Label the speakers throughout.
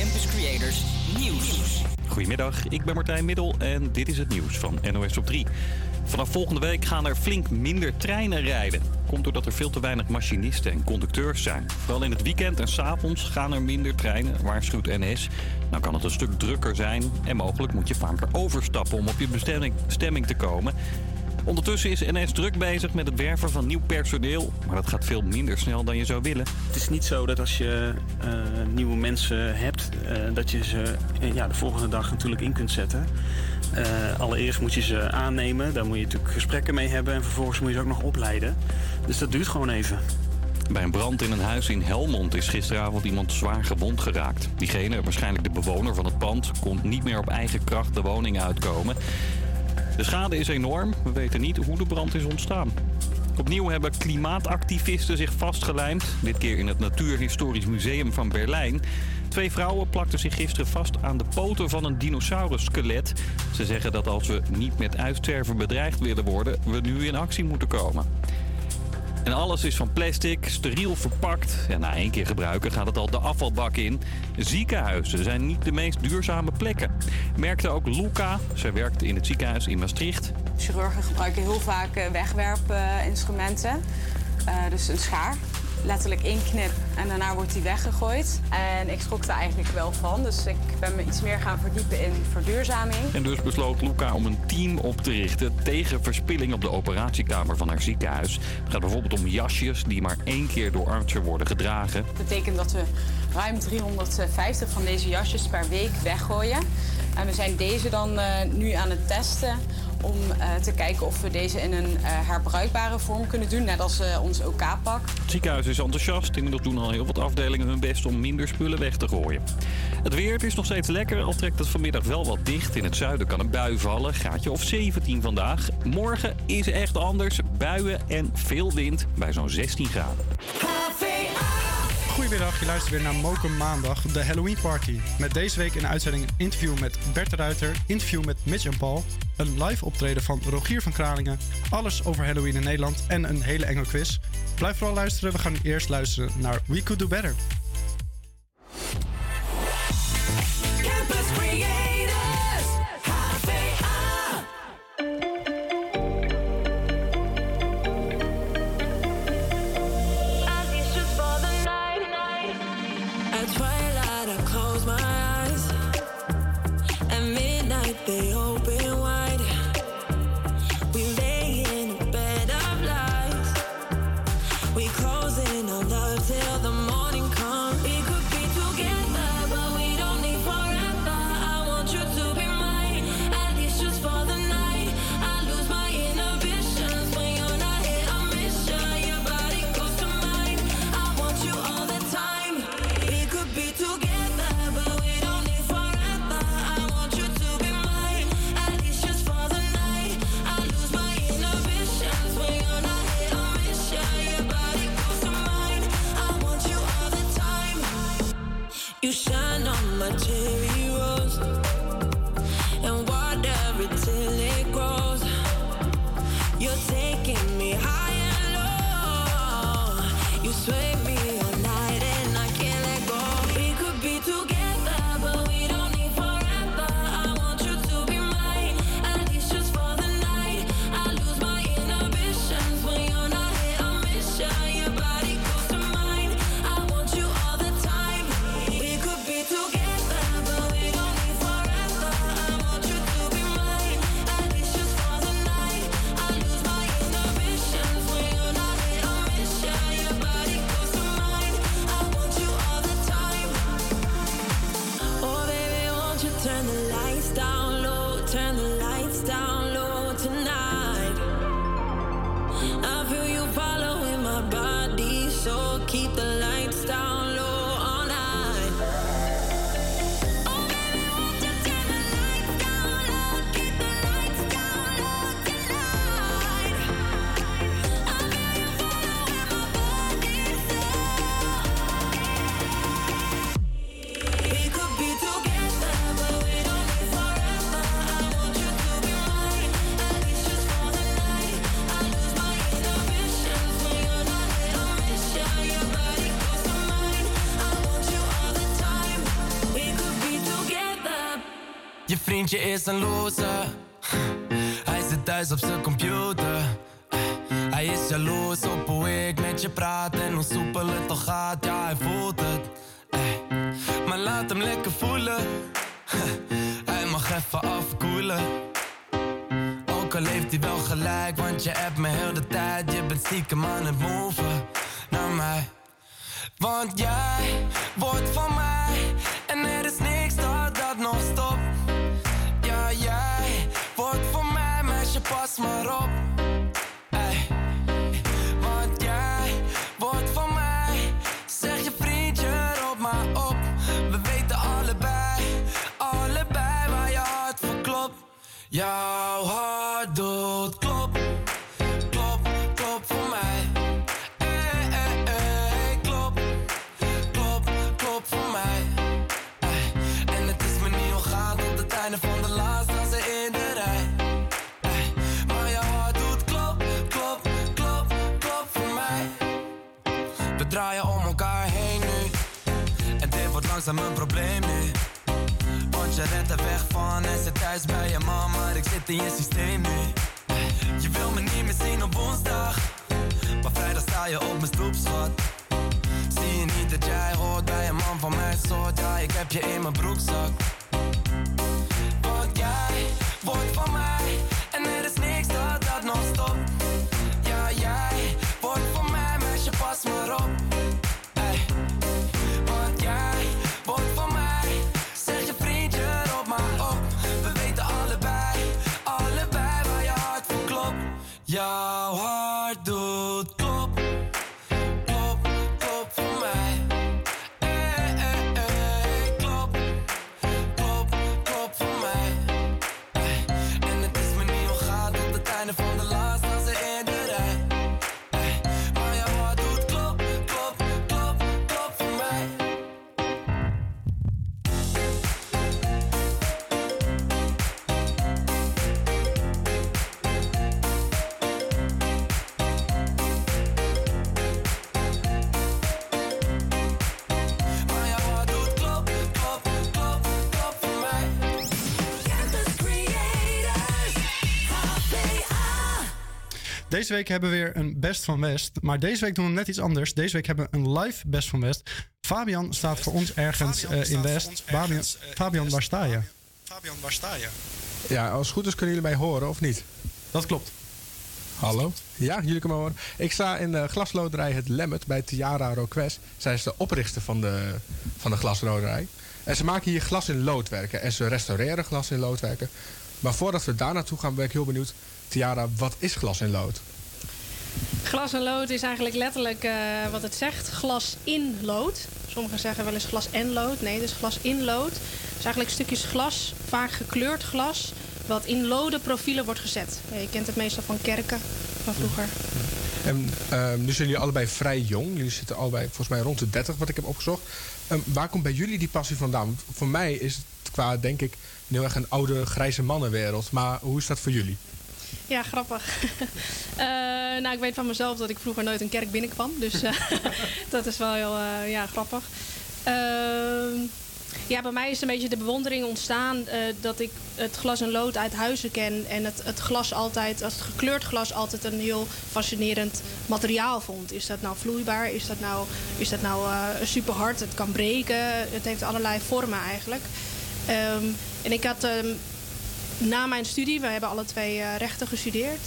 Speaker 1: Campus Creators Nieuws.
Speaker 2: Goedemiddag, ik ben Martijn Middel en dit is het nieuws van NOS op 3. Vanaf volgende week gaan er flink minder treinen rijden. Komt doordat er veel te weinig machinisten en conducteurs zijn. Vooral in het weekend en s'avonds gaan er minder treinen, waarschuwt NS. Nou kan het een stuk drukker zijn en mogelijk moet je vaker overstappen om op je bestemming, te komen. Ondertussen is NS druk bezig met het werven van nieuw personeel. Maar dat gaat veel minder snel dan je zou willen.
Speaker 3: Het is niet zo dat als je eh, nieuwe mensen hebt, eh, dat je ze eh, ja, de volgende dag natuurlijk in kunt zetten. Allereerst moet je ze aannemen, daar moet je natuurlijk gesprekken mee hebben en vervolgens moet je ze ook nog opleiden. Dus dat duurt gewoon even.
Speaker 2: Bij een brand in een huis in Helmond is gisteravond iemand zwaar gewond geraakt. Diegene, waarschijnlijk de bewoner van het pand, kon niet meer op eigen kracht de woning uitkomen. De schade is enorm. We weten niet hoe de brand is ontstaan. Opnieuw hebben klimaatactivisten zich vastgelijmd. Dit keer in het Natuurhistorisch Museum van Berlijn. Twee vrouwen plakten zich gisteren vast aan de poten van een dinosaurus-skelet. Ze zeggen dat als we niet met uitsterven bedreigd willen worden, we nu in actie moeten komen. En alles is van plastic, steriel verpakt. En na één keer gebruiken gaat het al de afvalbak in. Ziekenhuizen zijn niet de meest duurzame plekken. Merkte ook Luca. Zij werkt in het ziekenhuis in Maastricht.
Speaker 4: Chirurgen gebruiken heel vaak eh, wegwerpinstrumenten. Uh, dus een schaar. Letterlijk één knip en daarna wordt die weggegooid. En ik schrok daar eigenlijk wel van. Dus ik ben me iets meer gaan verdiepen in verduurzaming.
Speaker 2: En dus besloot Luca om een team op te richten tegen verspilling op de operatiekamer van haar ziekenhuis. Het gaat bijvoorbeeld om jasjes die maar één keer door artsen worden gedragen.
Speaker 4: Dat betekent dat we ruim 350 van deze jasjes per week weggooien. En we zijn deze dan uh, nu aan het testen om uh, te kijken of we deze in een uh, herbruikbare vorm kunnen doen, net als uh, ons OK-pak.
Speaker 2: Het ziekenhuis is enthousiast. Inmiddels doen al heel wat afdelingen hun best om minder spullen weg te gooien. Het weer het is nog steeds lekker, al trekt het vanmiddag wel wat dicht. In het zuiden kan een bui vallen, gaatje of 17 vandaag. Morgen is echt anders, buien en veel wind bij zo'n 16 graden.
Speaker 5: Goedemiddag, je luistert weer naar Moken Maandag, de Halloween Party. Met deze week in de uitzending een interview met Bert Ruiter, interview met Mitch en Paul, een live optreden van Rogier van Kralingen, alles over Halloween in Nederland en een hele enge quiz. Blijf vooral luisteren, we gaan eerst luisteren naar We Could Do Better.
Speaker 6: Vriendje is een loser. Hij zit thuis op zijn computer. Hij is jaloers op hoe ik met je praat en hoe soepel het toch gaat. Ja, hij voelt het. Maar laat hem lekker voelen. Hij mag even afkoelen. Ook al heeft hij wel gelijk, want je hebt me heel de tijd. Je bent stiekem aan het move naar mij. Want jij pas maar op. Ey. Want jij wordt van mij, zeg je vriendje, roep maar op. We weten allebei, allebei waar je hart voor klopt. Jouw hart langzaam een probleem nu. Want je rent er weg van en zit thuis bij je mama, maar ik zit in je systeem nu. Je wil me niet meer zien op woensdag, maar vrijdag sta je op mijn stoep. Zie je niet dat jij hoort bij een man van mijn soort? Ja, ik heb je in mijn broekzak. Want jij wordt van mij en er is
Speaker 7: Deze week hebben we weer een Best van West. Maar deze week doen we net iets anders. Deze week hebben we een live Best van West. Fabian staat voor ons ergens eh, in West. Fabian, Fabian, waar sta je?
Speaker 8: Fabian, waar sta je?
Speaker 9: Ja, als het goed is kunnen jullie mij horen, of niet?
Speaker 7: Dat klopt.
Speaker 9: Hallo? Ja, jullie kunnen me horen. Ik sta in de glasloderij Het Lemmet bij Tiara Roquest. Zij is de oprichter van de, van de glasloderij. En ze maken hier glas in loodwerken. En ze restaureren glas in loodwerken. Maar voordat we daar naartoe gaan, ben ik heel benieuwd. Tiara, wat is glas in lood?
Speaker 10: Glas en lood is eigenlijk letterlijk eh, wat het zegt. Glas in lood. Sommigen zeggen wel eens glas en lood. Nee, het is glas in lood. Het is eigenlijk stukjes glas, vaak gekleurd glas, wat in loden profielen wordt gezet. Ja, je kent het meestal van kerken van vroeger.
Speaker 9: En ehm, nu zijn jullie allebei vrij jong. Jullie zitten allebei volgens mij rond de 30, wat ik heb opgezocht. Ehm, waar komt bij jullie die passie vandaan? Want voor mij is het qua, denk ik, heel erg een oude grijze mannenwereld. Maar hoe is dat voor jullie?
Speaker 10: Ja, grappig. Eh, nou, ik weet van mezelf dat ik vroeger nooit een kerk binnenkwam. Dus eh, dat is wel heel eh, ja, grappig. Ehm, ja, bij mij is een beetje de bewondering ontstaan dat ik het glas en lood uit huizen ken. En het, het glas altijd, het gekleurd glas, altijd een heel fascinerend materiaal vond. Is dat nou vloeibaar? Is dat nou, is dat nou super hard? Het kan breken. Het heeft allerlei vormen eigenlijk. Ehm, en ik had ehm, na mijn studie, we hebben alle twee eh, rechten gestudeerd.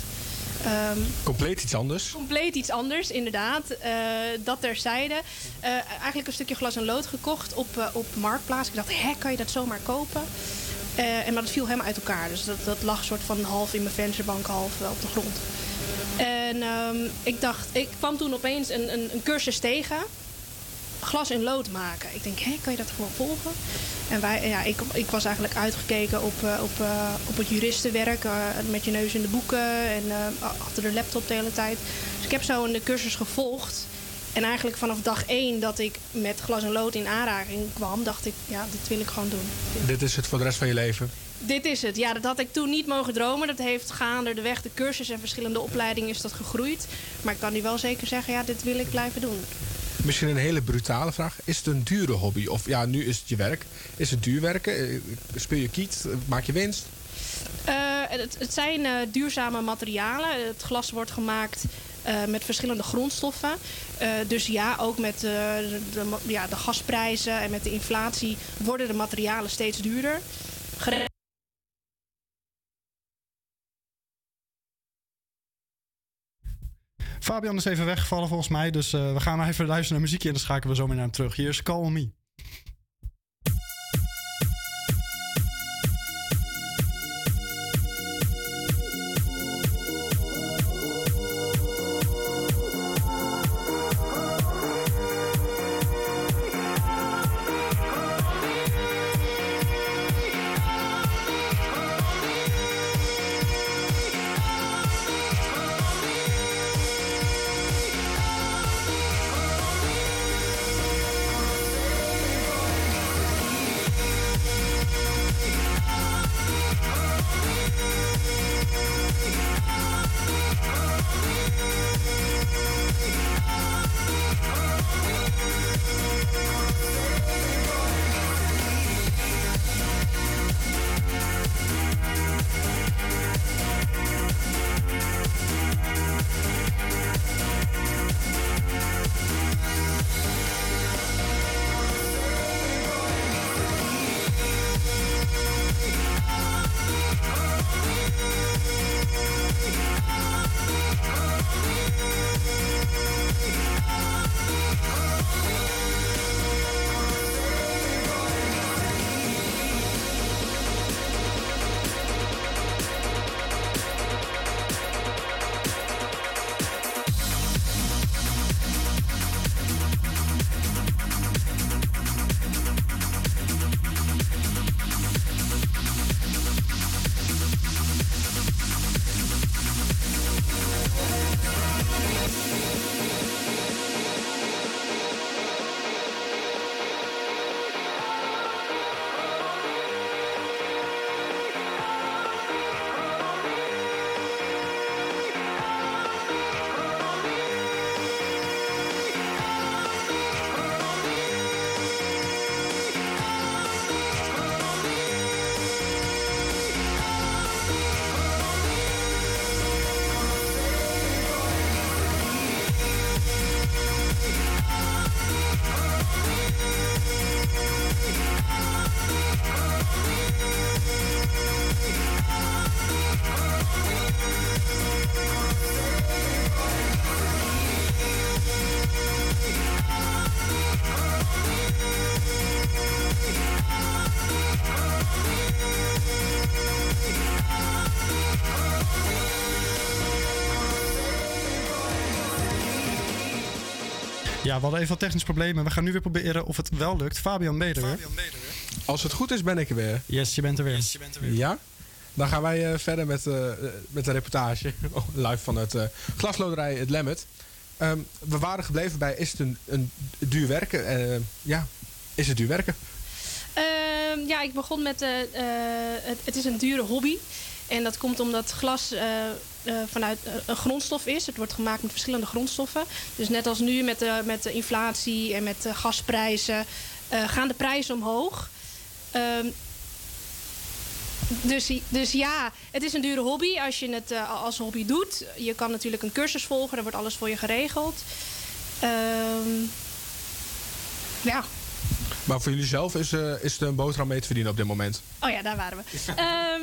Speaker 10: Ehm,
Speaker 9: Compleet iets anders.
Speaker 10: compleet iets anders, inderdaad. Eh, dat terzijde. Eh eigenlijk een stukje glas en lood gekocht op, op Marktplaats. Ik dacht, hè, kan je dat zomaar kopen? En maar dat viel helemaal uit elkaar. Dus dat, dat lag soort van half in mijn vensterbank, half op de grond. En ehm, ik dacht, ik kwam toen opeens een, een, een cursus tegen. Glas in lood maken. Ik denk, hé, kan je dat gewoon volgen? En wij, ja, ik, ik was eigenlijk uitgekeken op, eh, op, eh, op het juristenwerk. eh, met je neus in de boeken en achter de laptop de hele tijd. Dus ik heb zo een cursus gevolgd. En eigenlijk vanaf dag één dat ik met glas en lood in aanraking kwam, dacht ik, ja, dit wil ik gewoon doen.
Speaker 9: Dit is het voor de rest van je leven.
Speaker 10: Dit is het. Ja, dat had ik toen niet mogen dromen. Dat heeft gaande de weg de cursus en verschillende opleidingen is dat gegroeid. Maar ik kan nu wel zeker zeggen, ja, dit wil ik blijven doen.
Speaker 9: Misschien een hele brutale vraag. Is het een dure hobby? Of ja, nu is het je werk. Is het duur werken? Eh, Speel je kiet? Maak je winst?
Speaker 10: Eh, het, het zijn eh, duurzame materialen. Het glas wordt gemaakt met verschillende grondstoffen. Dus ja, ook met de, ja, de gasprijzen en met de inflatie worden de materialen steeds duurder.
Speaker 7: Fabian is even weggevallen volgens mij. Dus eh, we gaan even luisteren naar muziekje en dan schakelen we zo weer naar hem terug. Hier is Call Me. Ja, we hadden even wat technisch problemen. We gaan nu weer proberen of het wel lukt. Fabian, je er weer?
Speaker 9: Als het goed is, ben ik er weer.
Speaker 7: Yes, je bent er weer.
Speaker 9: Ja? Dan gaan wij eh, verder met, eh, met de reportage. Oh, live van het eh, glasloderij Het Lemmet. Ehm, we waren gebleven bij, is het een, een duur werken? Eh, ja, is het duur werken?
Speaker 10: Ehm, ja, ik begon met het, het is een dure hobby. En dat komt omdat glas eh, eh, vanuit eh, een grondstof is. Het wordt gemaakt met verschillende grondstoffen. Dus net als nu met de, met de inflatie en met de gasprijzen gaan de prijzen omhoog. Ehm, dus, dus ja, het is een dure hobby als je het als hobby doet. Je kan natuurlijk een cursus volgen, daar wordt alles voor je geregeld. Ehm, ja,
Speaker 9: Maar voor jullie zelf is, is het een boterham mee te verdienen op dit moment?
Speaker 10: Oh ja, daar waren we. Ehm,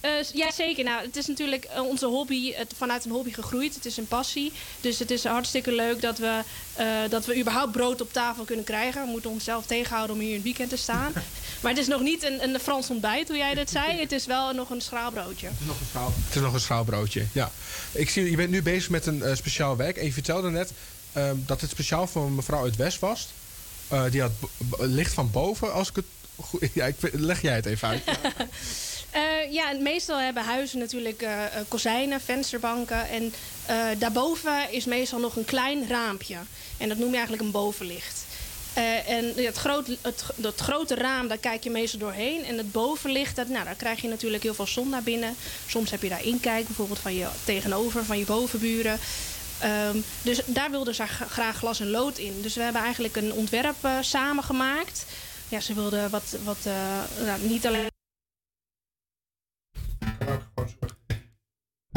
Speaker 10: eh, ja, zeker. Nou, het is natuurlijk eh, onze hobby, het, vanuit een hobby gegroeid. Het is een passie. Dus het is hartstikke leuk dat we, eh, dat we überhaupt brood op tafel kunnen krijgen. We moeten onszelf tegenhouden om hier in het weekend te staan. maar het is nog niet een, een Frans ontbijt, hoe jij dat zei. Het is wel nog een schraalbroodje.
Speaker 9: Het is nog een schaal. Het is nog een schaalbroodje, ja. Ik zie, je bent nu bezig met een eh, speciaal werk. En je vertelde net ehm, dat het speciaal voor een mevrouw uit West was. Eh, die had licht van boven, als ik het goed... Ja, ik, leg jij het even uit.
Speaker 10: Eh, ja, meestal hebben huizen natuurlijk eh, eh, kozijnen, vensterbanken. En daarboven is meestal nog een klein raampje. En dat noem je eigenlijk een bovenlicht. En het, groot, het, dat grote raam, daar kijk je meestal doorheen. En het bovenlicht, dat, nou, daar krijg je natuurlijk heel veel zon naar binnen. Soms heb je daar inkijk, bijvoorbeeld van je tegenover, van je bovenburen. Ehm, dus daar wilden ze gra- graag glas en lood in. Dus we hebben eigenlijk een ontwerp samengemaakt. Ja, ze wilden wat, wat nou, niet alleen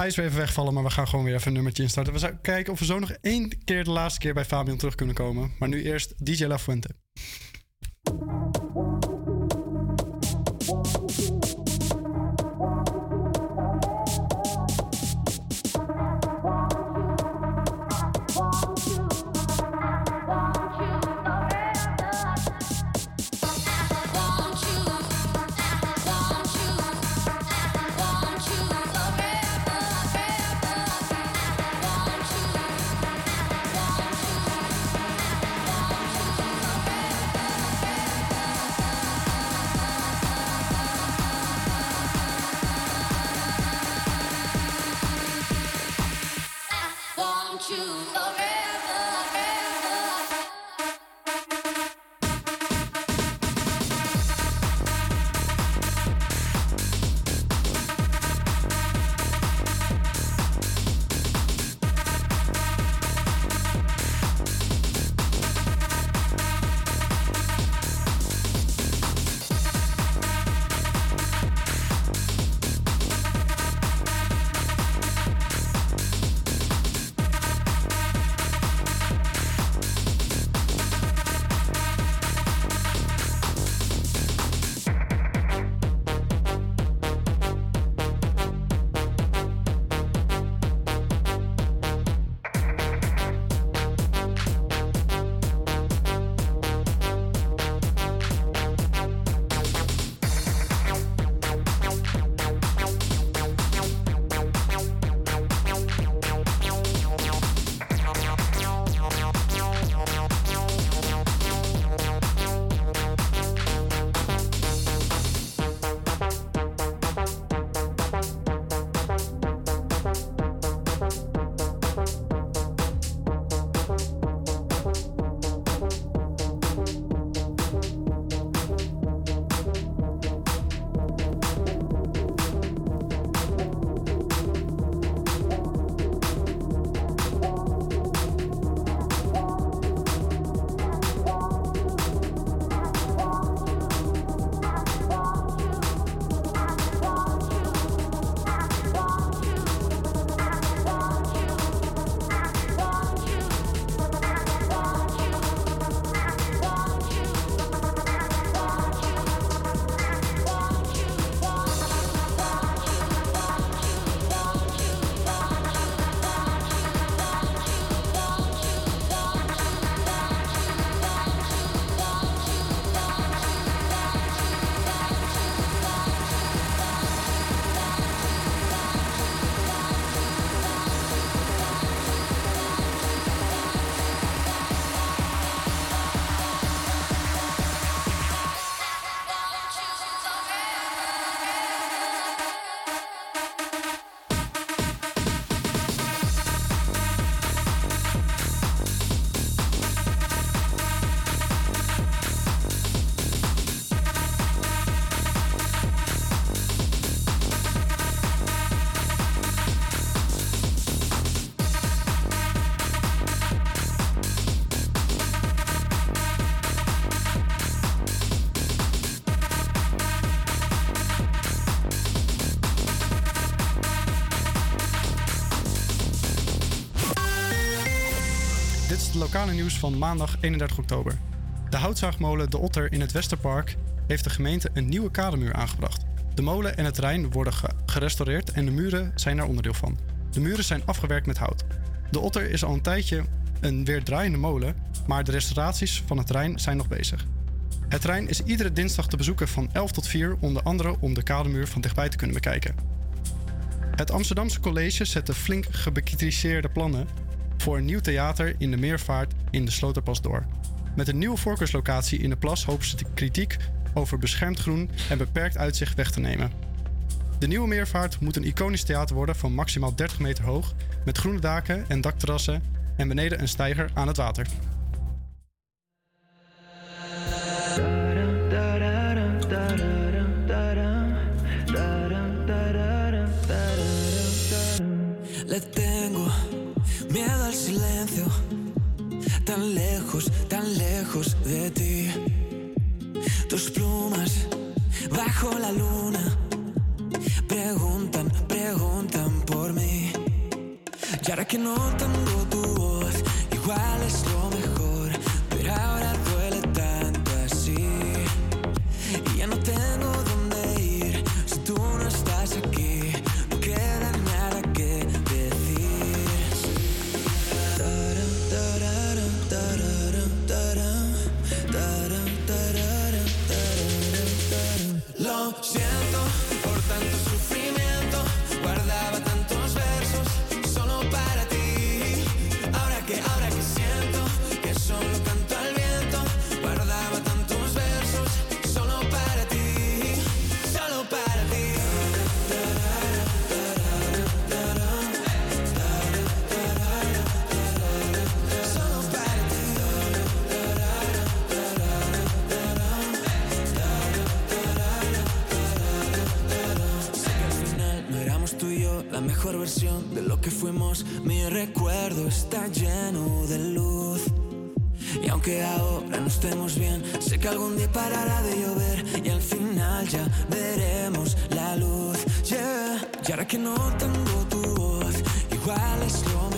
Speaker 7: Is weer even wegvallen, maar we gaan gewoon weer even een nummertje instarten. We zouden kijken of we zo nog één keer de laatste keer bij Fabian terug kunnen komen. Maar nu eerst DJ La Fuente. Nieuws van maandag 31 oktober. De houtzaagmolen De Otter in het Westerpark heeft de gemeente een nieuwe kademuur aangebracht. De molen en het terrein worden ge- gerestaureerd en de muren zijn er onderdeel van. De muren zijn afgewerkt met hout. De Otter is al een tijdje een weer draaiende molen, maar de restauraties van het terrein zijn nog bezig. Het terrein is iedere dinsdag te bezoeken van 11 tot 4, onder andere om de kademuur van dichtbij te kunnen bekijken. Het Amsterdamse College zette flink gebekritiseerde plannen voor een nieuw theater in de Meervaart in de Sloterpas door. Met een nieuwe voorkeurslocatie in de plas hopen ze de kritiek over beschermd groen en beperkt uitzicht weg te nemen. De nieuwe Meervaart moet een iconisch theater worden van maximaal 30 meter hoog, met groene daken en dakterrassen en beneden een steiger aan het water.
Speaker 6: La luna preguntan, preguntan por mí. Y ahora que no tengo tu voz, igual es lo mejor, mejor versión de lo que fuimos. Mi recuerdo está lleno de luz. Y aunque ahora no estemos bien, sé que algún día parará de llover y al final ya veremos la luz. Yeah. Y ahora que no tengo tu voz, igual es lo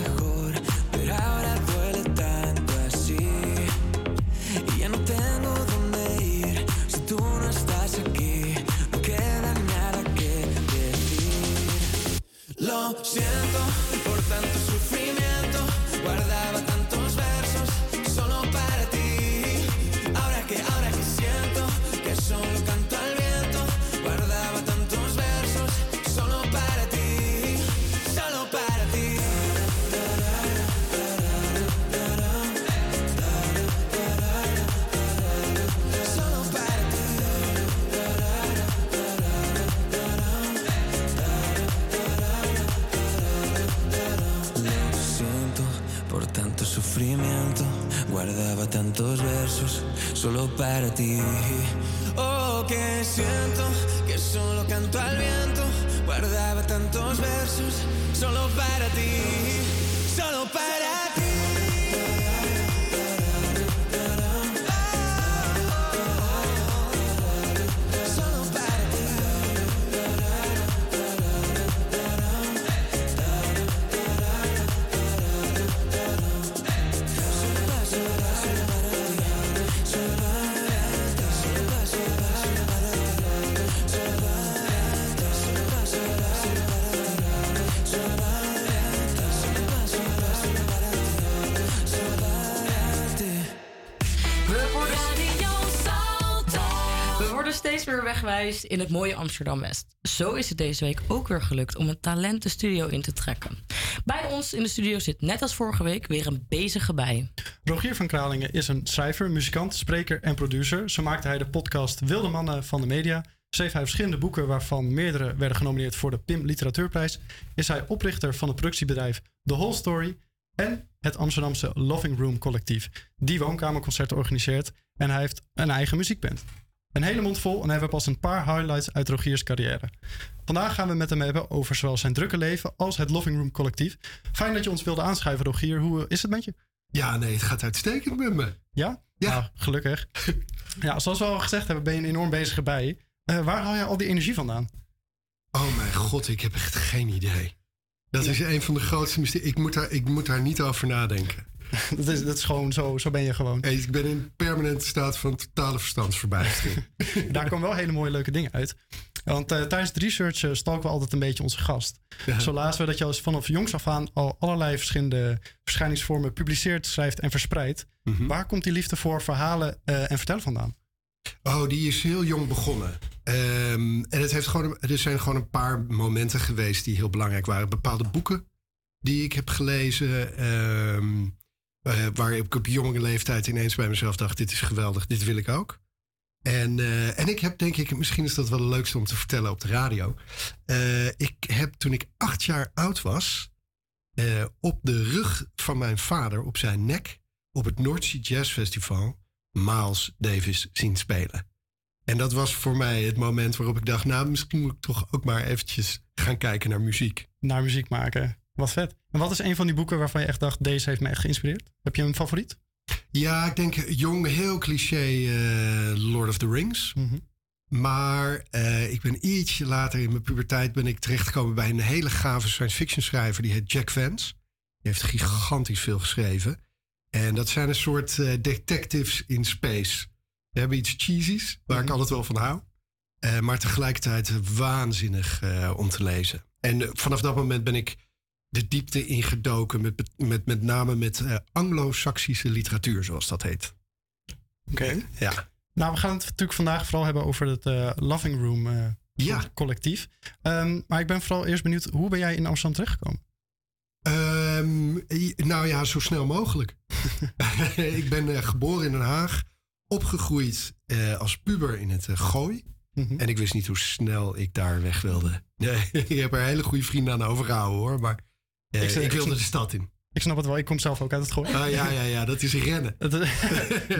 Speaker 6: tantos versos solo para ti. Oh, que siento que solo canto al viento. Guardaba tantos versos solo para ti. Solo para
Speaker 8: in het mooie Amsterdam-West. Zo is het deze week ook weer gelukt om een talentenstudio in te trekken. Bij ons in de studio zit net als vorige week weer een bezige bij.
Speaker 7: Rogier van Kralingen is een schrijver, muzikant, spreker en producer. Zo maakte hij de podcast Wilde Mannen van de Media. Schreef hij verschillende boeken waarvan meerdere werden genomineerd voor de PIM Literatuurprijs. Is hij oprichter van het productiebedrijf The Whole Story. En het Amsterdamse Loving Room collectief. Die woonkamerconcerten organiseert. En hij heeft een eigen muziekband. Een hele mond vol en hebben we pas een paar highlights uit Rogiers carrière. Vandaag gaan we met hem hebben over zowel zijn drukke leven als het Loving Room collectief. Fijn dat je ons wilde aanschuiven, Rogier. Hoe is het met je?
Speaker 11: Ja, nee, het gaat uitstekend met me.
Speaker 7: Ja? Ja. Nou, gelukkig. ja, zoals we al gezegd hebben, ben je een enorm bezige bij. Eh, waar haal je al die energie vandaan?
Speaker 11: Oh mijn god, ik heb echt geen idee. Dat is een van de grootste mysteries. Ik moet daar, ik moet daar niet over nadenken.
Speaker 7: dat, is, dat is gewoon zo, zo ben je gewoon.
Speaker 11: Hey, ik ben in permanente staat van totale verstandsverbijstering.
Speaker 7: Daar komen wel hele mooie leuke dingen uit. Want eh, tijdens het research uh, stalken we altijd een beetje onze gast.
Speaker 11: Ja.
Speaker 7: Zo lazen we dat je als vanaf jongs af aan al allerlei verschillende verschijningsvormen publiceert, schrijft en verspreidt.
Speaker 11: Mhm.
Speaker 7: Waar komt die liefde voor verhalen eh, en vertellen vandaan?
Speaker 11: Oh, die is heel jong begonnen. Ehm, en het heeft gewoon, er zijn gewoon een paar momenten geweest die heel belangrijk waren. Bepaalde boeken die ik heb gelezen. ehm, eh, waar ik op jonge leeftijd ineens bij mezelf dacht: dit is geweldig, dit wil ik ook. En, eh, en ik heb denk ik, misschien is dat wel het leukste om te vertellen op de radio. Eh, ik heb toen ik acht jaar oud was, op de rug van mijn vader, op zijn nek, op het North Sea Jazz Festival, Miles Davis zien spelen. En dat was voor mij het moment waarop ik dacht, nou misschien moet ik toch ook maar eventjes gaan kijken naar muziek.
Speaker 7: Naar muziek maken. Wat vet. En wat is een van die boeken waarvan je echt dacht, deze heeft me echt geïnspireerd? Heb je een favoriet?
Speaker 11: Ja, ik denk jong, heel cliché eh, Lord of the Rings. Maar eh, ik ben ietsje later in mijn puberteit ben ik terechtgekomen bij een hele gave science fiction schrijver. Die heet Jack Vance. Die heeft gigantisch veel geschreven. En dat zijn een soort eh, detectives in space. We hebben iets cheesies, waar ik altijd wel van hou. Eh, maar tegelijkertijd waanzinnig eh, om te lezen. En vanaf dat moment ben ik de diepte ingedoken. Met, met, met name met Anglo-Saxische literatuur, zoals dat heet.
Speaker 7: Oké.
Speaker 11: Ja.
Speaker 7: Nou, we gaan het natuurlijk vandaag vooral hebben over het Loving Room
Speaker 11: Ja.
Speaker 7: collectief. Ehm, maar ik ben vooral eerst benieuwd, hoe ben jij in Amsterdam terechtgekomen?
Speaker 11: Ehm, nou ja, zo snel mogelijk. ik ben eh, geboren in Den Haag, opgegroeid eh, als puber in het eh, Gooi.
Speaker 7: Mhm.
Speaker 11: En ik wist niet hoe snel ik daar weg wilde. Nee, ik heb er hele goede vrienden aan overgehouden hoor, maar
Speaker 7: Ik
Speaker 11: ik, wilde de stad in.
Speaker 7: Ik snap het wel, ik kom zelf ook uit het gooi.
Speaker 11: Ah, ja, ja, ja, dat is rennen.
Speaker 7: Dat,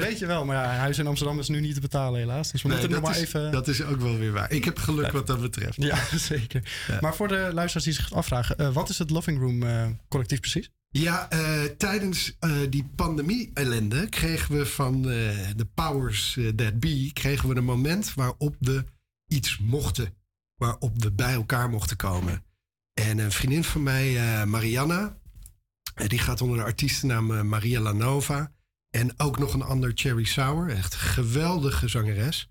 Speaker 7: weet je wel, maar ja, huis in Amsterdam is nu niet te betalen helaas. Dus we
Speaker 11: Nee,
Speaker 7: moeten nog maar
Speaker 11: is,
Speaker 7: even...
Speaker 11: dat is ook wel weer waar. Ik heb geluk wat dat betreft.
Speaker 7: Ja, zeker. Maar voor de luisteraars die zich afvragen, eh, wat is het Loving Room eh, collectief precies?
Speaker 11: Ja, eh, tijdens eh, die pandemie-ellende kregen we van eh, de powers eh, that be... kregen we een moment waarop we iets mochten. Waarop we bij elkaar mochten komen. En een vriendin van mij, eh, Marianna... die gaat onder de artiestennaam eh, Maria Lanova... en ook nog een ander, Cherry Sauer. Echt geweldige zangeres.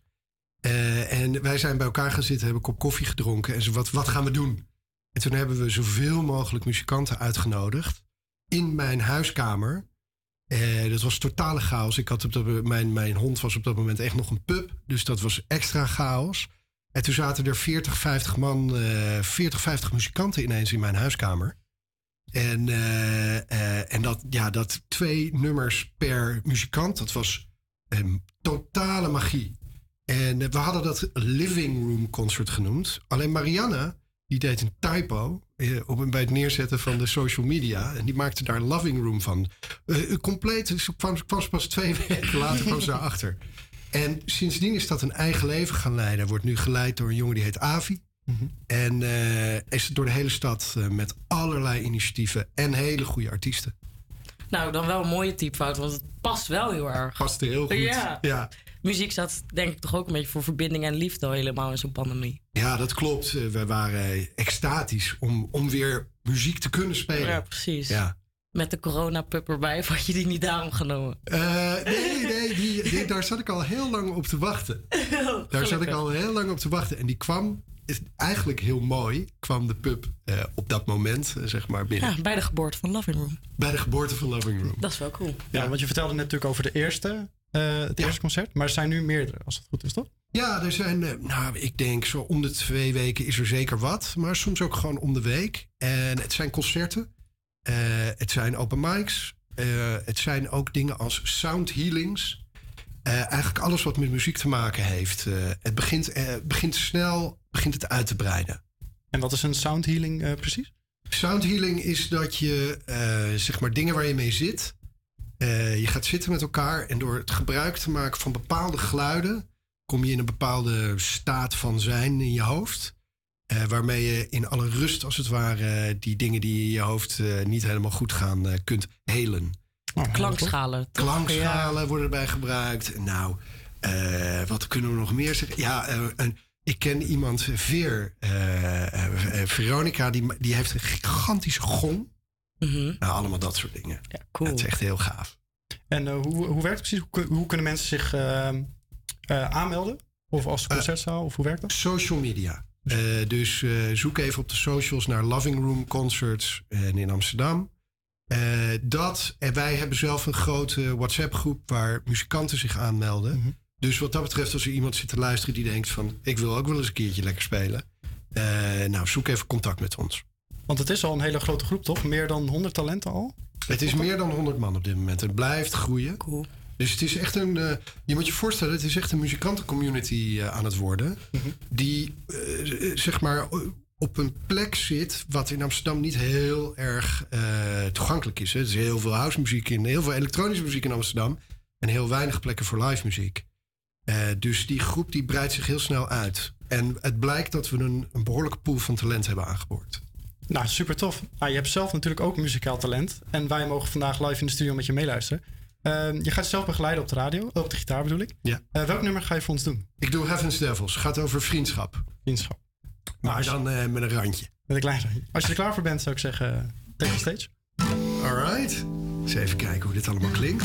Speaker 11: Eh, en wij zijn bij elkaar gaan zitten, hebben kop koffie gedronken... en wat, wat gaan we doen? En toen hebben we zoveel mogelijk muzikanten uitgenodigd in mijn huiskamer. Eh, dat was totale chaos. Ik had op dat, mijn, mijn hond was op dat moment echt nog een pup. Dus dat was extra chaos. En toen zaten er 40, 50 man, eh 40, 50 muzikanten ineens in mijn huiskamer. En, eh, eh, en dat, ja, dat twee nummers per muzikant, dat was een totale magie. En eh, we hadden dat Living Room Concert genoemd. Alleen Marianne, die deed een typo op, bij het neerzetten van de social media. En die maakte daar Loving Room van. Eh, compleet, ze kwam ze pas twee weken later kwam ze daarachter. En sindsdien is dat een eigen leven gaan leiden. Wordt nu geleid door een jongen die heet Avi. En eh, is het door de hele stad eh, met allerlei initiatieven en hele goede artiesten.
Speaker 8: Nou, dan wel een mooie typfout, want het past wel heel erg.
Speaker 11: Past heel goed.
Speaker 8: Ja.
Speaker 11: Ja.
Speaker 8: Muziek staat denk ik toch ook een beetje voor verbinding en liefde al helemaal in zo'n pandemie.
Speaker 11: Ja, dat klopt. Eh, We waren extatisch om, om weer muziek te kunnen spelen.
Speaker 8: Ja, precies.
Speaker 11: Ja.
Speaker 8: Met de corona-pup erbij, of had je die niet daarom genomen?
Speaker 11: Eh, nee, nee, die, die- daar zat ik al heel lang op te wachten. Daar zat ik al heel lang op te wachten. En die kwam, is eigenlijk heel mooi, kwam de pub eh, op dat moment, eh, zeg maar, binnen.
Speaker 8: Ja, bij de geboorte van Loving Room.
Speaker 11: Bij de geboorte van Loving Room.
Speaker 8: Dat is wel cool.
Speaker 7: Ja, want je vertelde net natuurlijk over de eerste, eh, het eerste concert. Maar er zijn nu meerdere, als het goed is, toch?
Speaker 11: Ja, er zijn, eh, nou, ik denk zo om de twee weken is er zeker wat. Maar soms ook gewoon om de week. En het zijn concerten. eh, het zijn open mics. eh, het zijn ook dingen als sound healings. Eh, eigenlijk alles wat met muziek te maken heeft. Eh, het begint, eh, begint snel begint het uit te breiden.
Speaker 7: En wat is een sound healing eh, precies?
Speaker 11: Sound healing is dat je, eh, zeg maar, dingen waar je mee zit. eh, je gaat zitten met elkaar en door het gebruik te maken van bepaalde geluiden. kom je in een bepaalde staat van zijn in je hoofd. eh, waarmee je in alle rust, als het ware, die dingen die in je hoofd eh, niet helemaal goed gaan, eh, kunt helen.
Speaker 8: Klankschalen. toch?
Speaker 11: Klankschalen worden erbij gebruikt. Nou, eh, wat kunnen we nog meer zeggen? Ja, eh, een, ik ken iemand, Veer, eh, eh, eh, Veronica, die, die heeft een gigantische gong. Nou, allemaal dat soort dingen.
Speaker 8: Ja, cool.
Speaker 11: Het is echt heel gaaf.
Speaker 7: En eh, hoe, hoe werkt het precies? Hoe, hoe kunnen mensen zich eh, eh, aanmelden? Of als concertzaal? Of hoe werkt dat?
Speaker 11: Social media. Eh, dus eh, zoek even op de socials naar Loving Room Concerts en in Amsterdam. Eh, dat, en wij hebben zelf een grote WhatsApp-groep waar muzikanten zich aanmelden. Dus wat dat betreft, als er iemand zit te luisteren die denkt van... ik wil ook wel eens een keertje lekker spelen. eh, nou, zoek even contact met ons.
Speaker 7: Want het is al een hele grote groep, toch? Meer dan 100 talenten al?
Speaker 11: Het is meer dan 100 man op dit moment. Het blijft groeien.
Speaker 8: Cool.
Speaker 11: Dus het is echt een. eh, je moet je voorstellen, het is echt een muzikantencommunity eh, aan het worden. Die eh, zeg maar op een plek zit. wat in Amsterdam niet heel erg eh, toegankelijk is. Hè. Er is heel veel housemuziek in, heel veel elektronische muziek in Amsterdam. En heel weinig plekken voor live muziek. Eh, dus die groep die breidt zich heel snel uit. En het blijkt dat we een, een behoorlijke pool van talent hebben aangeboord.
Speaker 7: Nou, super tof. Nou, je hebt zelf natuurlijk ook muzikaal talent. En wij mogen vandaag live in de studio met je meeluisteren. Ehm, je gaat jezelf begeleiden op de radio, op de gitaar bedoel ik.
Speaker 11: Ja.
Speaker 7: Eh, welk nummer ga je voor ons doen?
Speaker 11: Ik doe Heaven's Devils. Gaat over vriendschap.
Speaker 7: Vriendschap.
Speaker 11: Maar dan eh, met een randje.
Speaker 7: Met een klein randje. Als je er klaar voor bent, zou ik zeggen, take the stage.
Speaker 11: Alright. Eens even kijken hoe dit allemaal klinkt.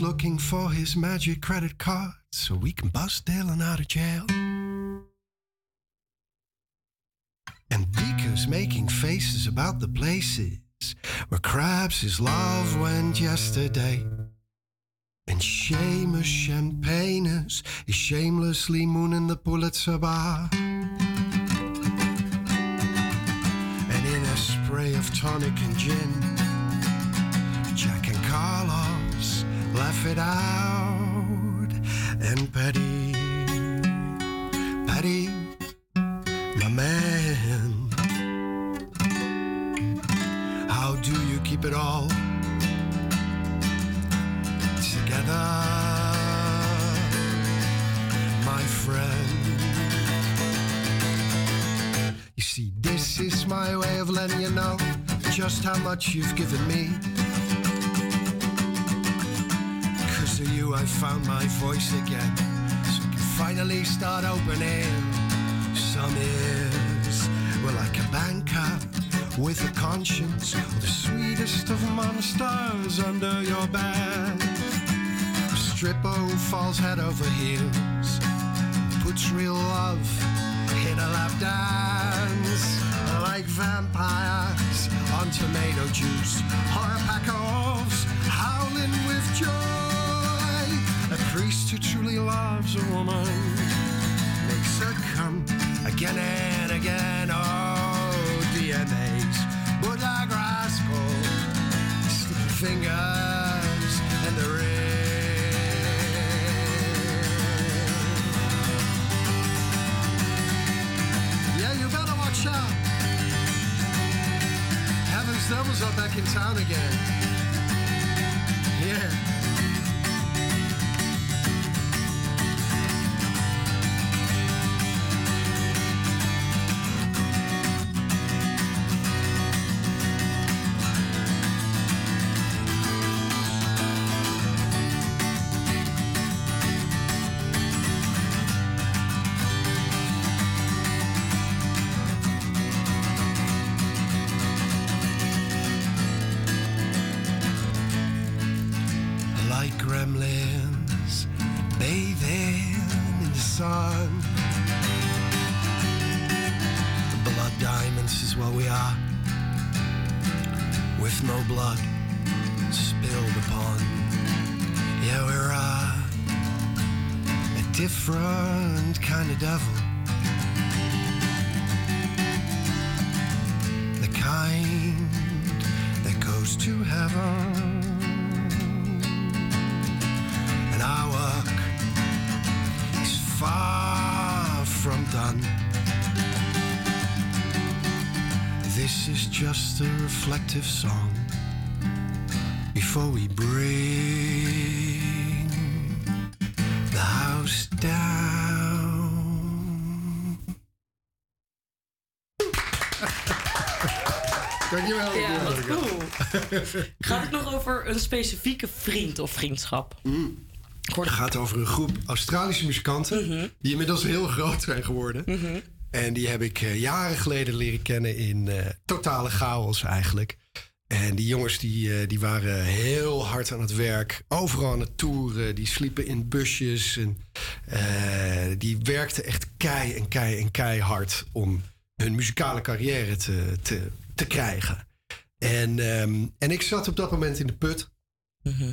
Speaker 11: Looking for his magic credit card so we can bust Dylan out of jail. And Beaker's making faces about the places where Krabs his love went yesterday. And Seamus Champagners is shamelessly mooning the Pulitzer Bar. And in a spray of tonic and gin, Jack and Carlos laugh it out. And Patty, Patty, my man, how do you keep it all? together, my friend. You see, this is my way of letting you know just how much you've given me. I found my voice again, so I can finally start opening some ears. Well, like a banker with a conscience, the sweetest of monsters under your bed. Stripper who falls head over heels. Puts real love in a lap dance. Like vampires on tomato juice. Or a pack of wolves howling with joy. a priest who truly loves a woman makes her come again and again oh DMA's like rascal sticky fingers and the ring Yeah, you better watch out. Heaven's Devils are back in town again. Yeah. Before we bring the house down. Dankjewel.
Speaker 8: Ja, wat cool. Gaat het nog over een specifieke vriend of vriendschap?
Speaker 11: Het gaat over een groep Australische muzikanten. die inmiddels heel groot zijn geworden. En die heb ik eh, jaren geleden leren kennen in eh, totale chaos eigenlijk. En die jongens die, eh, die waren heel hard aan het werk. Overal aan het toeren. Die sliepen in busjes. En, eh, die werkten echt kei en kei en keihard om hun muzikale carrière te, te, te krijgen. En, ehm, en ik zat op dat moment in de put.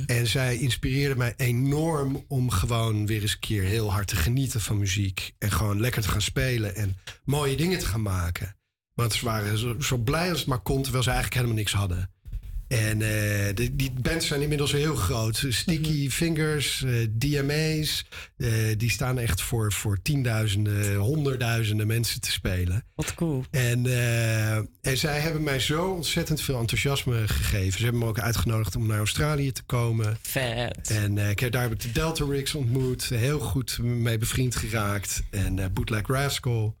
Speaker 11: En zij inspireerde mij enorm om gewoon weer eens een keer heel hard te genieten van muziek. En gewoon lekker te gaan spelen en mooie dingen te gaan maken. Want ze waren zo, zo blij als het maar kon, terwijl ze eigenlijk helemaal niks hadden. En eh, de, die bands zijn inmiddels heel groot. Sticky Fingers, eh, DMA's. eh, die staan echt voor, voor tienduizenden, honderdduizenden mensen te spelen.
Speaker 8: Wat cool.
Speaker 11: En, en zij hebben mij zo ontzettend veel enthousiasme gegeven. Ze hebben me ook uitgenodigd om naar Australië te komen.
Speaker 8: Vet.
Speaker 11: En ik heb, daar heb ik de Delta Rigs ontmoet. Heel goed mee bevriend geraakt. En Bootleg Rascal.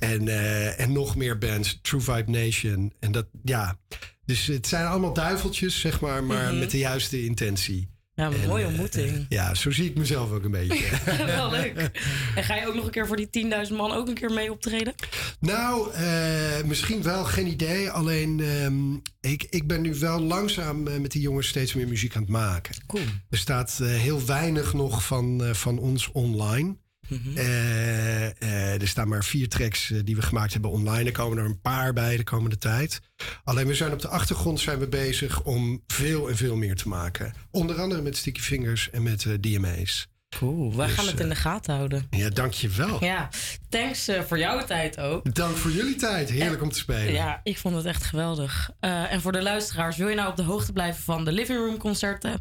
Speaker 11: En, eh, en nog meer bands. True Vibe Nation. En dat, ja. Dus het zijn allemaal duiveltjes, zeg maar. Maar
Speaker 8: Mhm.
Speaker 11: met de juiste intentie.
Speaker 8: Ja, een
Speaker 11: En,
Speaker 8: mooie
Speaker 11: eh,
Speaker 8: ontmoeting.
Speaker 11: Ja, zo zie ik mezelf ook een beetje.
Speaker 8: Wel leuk. En ga je ook nog een keer voor die 10.000 man ook een keer mee optreden?
Speaker 11: Nou, eh, misschien wel, geen idee. Alleen, ehm, ik, ik ben nu wel langzaam eh, met die jongens steeds meer muziek aan het maken.
Speaker 8: Cool.
Speaker 11: Er staat eh, heel weinig nog van, eh, van ons online.
Speaker 8: Mhm.
Speaker 11: Eh, eh, er staan maar vier tracks eh, die we gemaakt hebben online. Er komen er een paar bij de komende tijd. Alleen we zijn op de achtergrond zijn we bezig om veel en veel meer te maken. Onder andere met Sticky Fingers en met DMA's.
Speaker 8: Cool, wij
Speaker 11: Dus,
Speaker 8: gaan het in de gaten houden.
Speaker 11: Ja, dankjewel.
Speaker 8: Ja, thanks voor jouw tijd ook.
Speaker 11: Dank voor jullie tijd. Heerlijk om te spelen.
Speaker 8: Ja, ik vond het echt geweldig. En voor de luisteraars, wil je nou op de hoogte blijven van de Living Room concerten?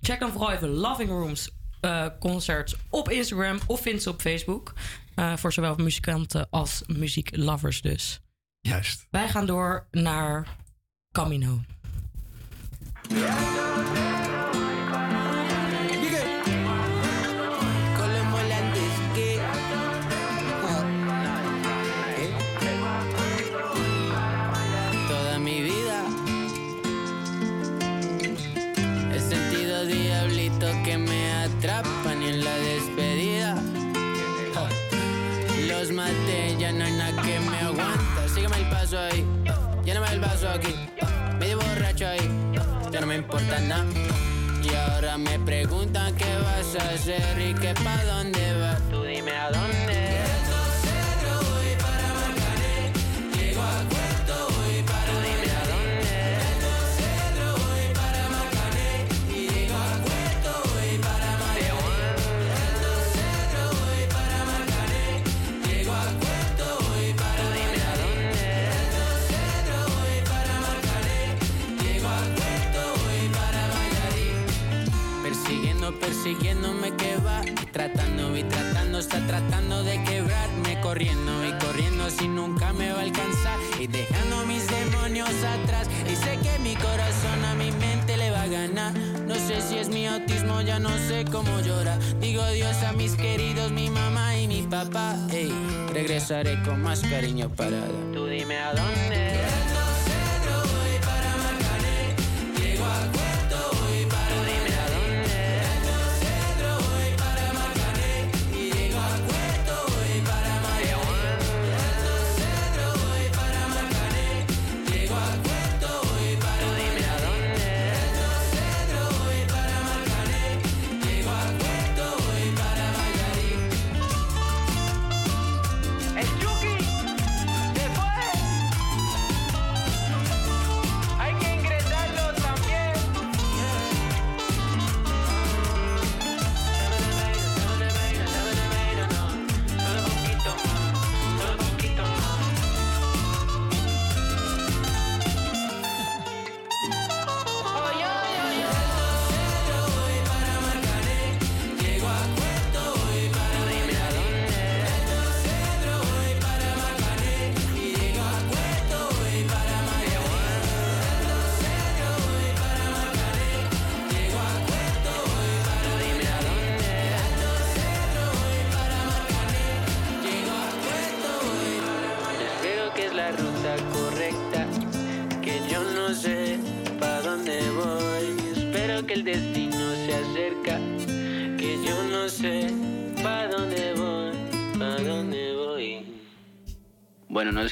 Speaker 8: Check dan vooral even Loving Rooms eh, concerts op Instagram of vind ze op Facebook. Eh, voor zowel muzikanten als muzieklovers dus.
Speaker 11: Juist.
Speaker 8: Wij gaan door naar Camino.
Speaker 12: Importa nada. Y ahora me preguntan qué vas a hacer y que pa' dónde vas. Tú dime a dónde. Persiguiéndome que va. Tratando y tratando, está tratando de quebrarme. Corriendo y corriendo si nunca me va a alcanzar. Y dejando mis demonios atrás. Y sé que mi corazón a mi mente le va a ganar. No sé si es mi autismo, ya no sé cómo llorar Digo adiós a mis queridos, mi mamá y mi papá. Ey, regresaré con más cariño para dar Tú dime a dónde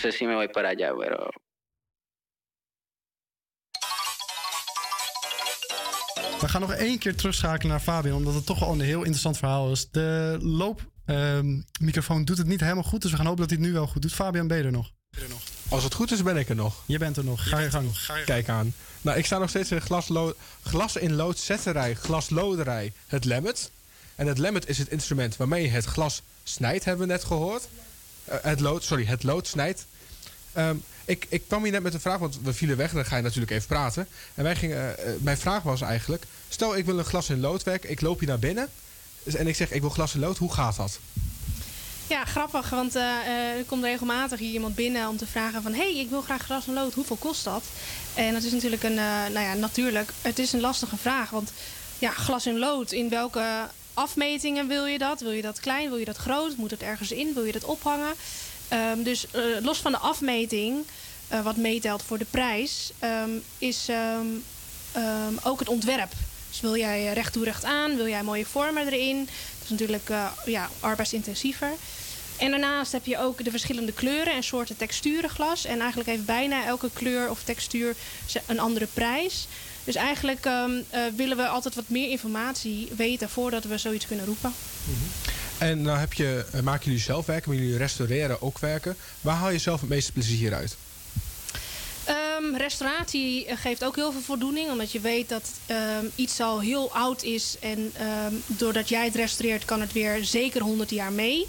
Speaker 12: sé si me voy para allá, pero
Speaker 7: We gaan nog één keer terugschakelen naar Fabian, omdat het toch wel een heel interessant verhaal is. De loopmicrofoon doet het niet helemaal goed, dus we gaan hopen dat hij het nu wel goed doet. Fabian, ben je er nog?
Speaker 9: Als het goed is, ben ik er nog.
Speaker 7: Je bent er nog. Ga je gang.
Speaker 9: Kijk aan. Nou, ik sta nog steeds in de glaslo- glas in lood zetterij, glasloderij, het lemmet. En het lemmet is het instrument waarmee je het glas snijdt, hebben we net gehoord. Eh, het lood, sorry, het lood snijdt. Ehm, Ik, ik kwam hier net met een vraag, want we vielen weg dan ga je natuurlijk even praten. En wij gingen, eh, eh, mijn vraag was eigenlijk: stel ik wil een glas in lood werken, ik loop hier naar binnen dus- en ik zeg ik wil glas in lood, hoe gaat dat?
Speaker 10: Ja, grappig, want eh, er komt regelmatig hier iemand binnen om te vragen van... hé, hey, ik wil graag gras en lood, hoeveel kost dat? En dat is natuurlijk een, nou ja, natuurlijk, het is een lastige vraag. Want ja, glas en lood, in welke afmetingen wil je dat? Wil je dat klein, wil je dat groot? Moet het ergens in, wil je dat ophangen? Ehm, dus eh, los van de afmeting, eh, wat meetelt voor de prijs... ehm, is ehm, ook het ontwerp. Dus wil jij eh, recht toe recht aan, wil jij mooie vormen erin? Dat is natuurlijk ja, arbeidsintensiever. En daarnaast heb je ook de verschillende kleuren en soorten texturen glas. En eigenlijk heeft bijna elke kleur of textuur een andere prijs. Dus eigenlijk willen we altijd wat meer informatie weten voordat we zoiets kunnen roepen.
Speaker 9: En nou heb je, eh, maken jullie zelf werken, maar jullie restaureren ook werken. Waar haal je zelf het meeste plezier uit?
Speaker 10: Ehm, restauratie eh, geeft ook heel veel voldoening, omdat je weet dat ehm, iets al heel oud is. En ehm, doordat jij het restaureert, kan het weer zeker 100 jaar mee.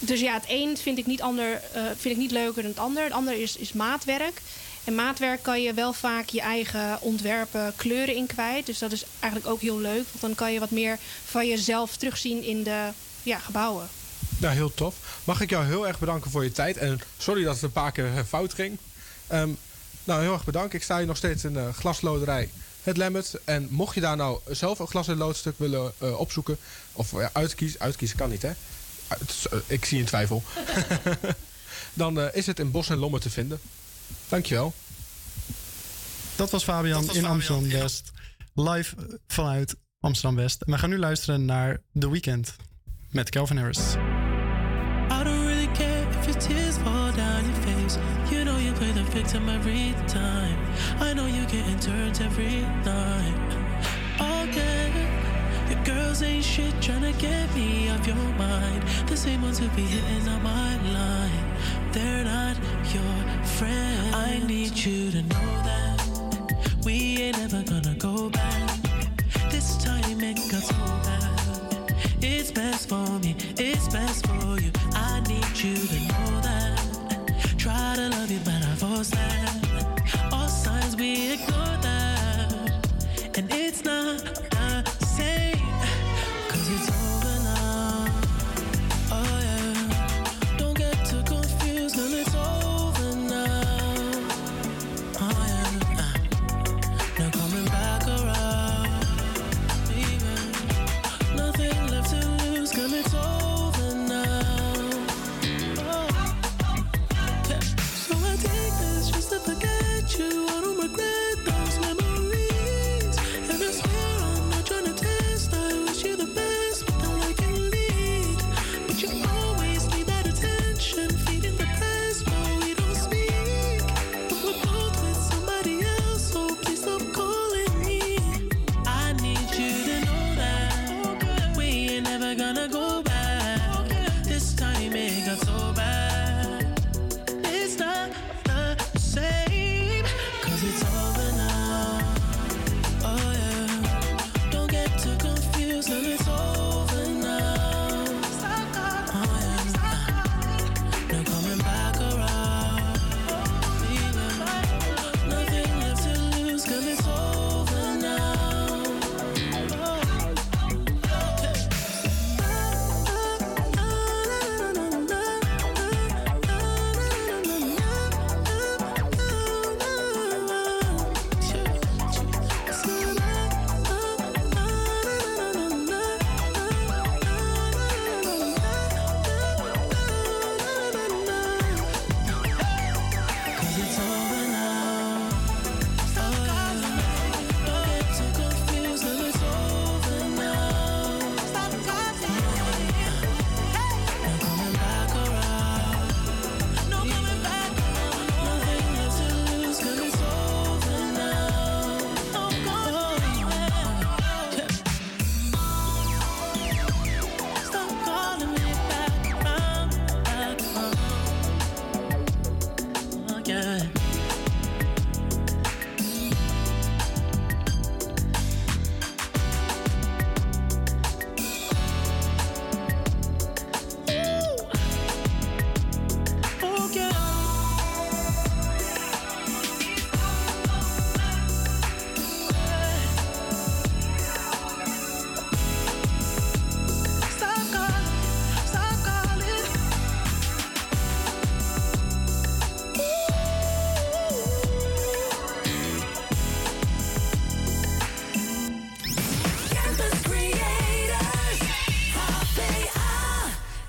Speaker 10: Dus ja, het een vind ik niet, ander, eh, vind ik niet leuker dan het ander. Het ander is, is maatwerk. En maatwerk kan je wel vaak je eigen ontwerpen kleuren in kwijt. Dus dat is eigenlijk ook heel leuk. Want dan kan je wat meer van jezelf terugzien in de ja, gebouwen.
Speaker 9: Nou, heel tof. Mag ik jou heel erg bedanken voor je tijd. En sorry dat het een paar keer eh, fout ging. Ehm, nou, heel erg bedankt. Ik sta hier nog steeds in de glasloderij Het Lemmet. En mocht je daar nou zelf een glas- en loodstuk willen eh, opzoeken... of ja, uitkiezen, uitkiezen kan niet, hè? Uit- eh, ik zie in twijfel. Dan is het in Bos en Lommer te vinden. Dankjewel.
Speaker 7: Dat was Fabian in Amsterdam West. Live vanuit Amsterdam West. En we gaan nu luisteren naar The Weeknd met Calvin Harris.
Speaker 13: I don't really care if your tears fall down your face. You know you play the victim every time. I know you getting turned every night. Girls ain't shit tryna get me off your mind. The same ones who be hitting on my line. They're not your friend. I need you to know that we ain't ever gonna go back. This time it got so bad. It's best for me, it's best for you. I need you to know that. Try to love you, but I force that. All signs we ignore that. And it's not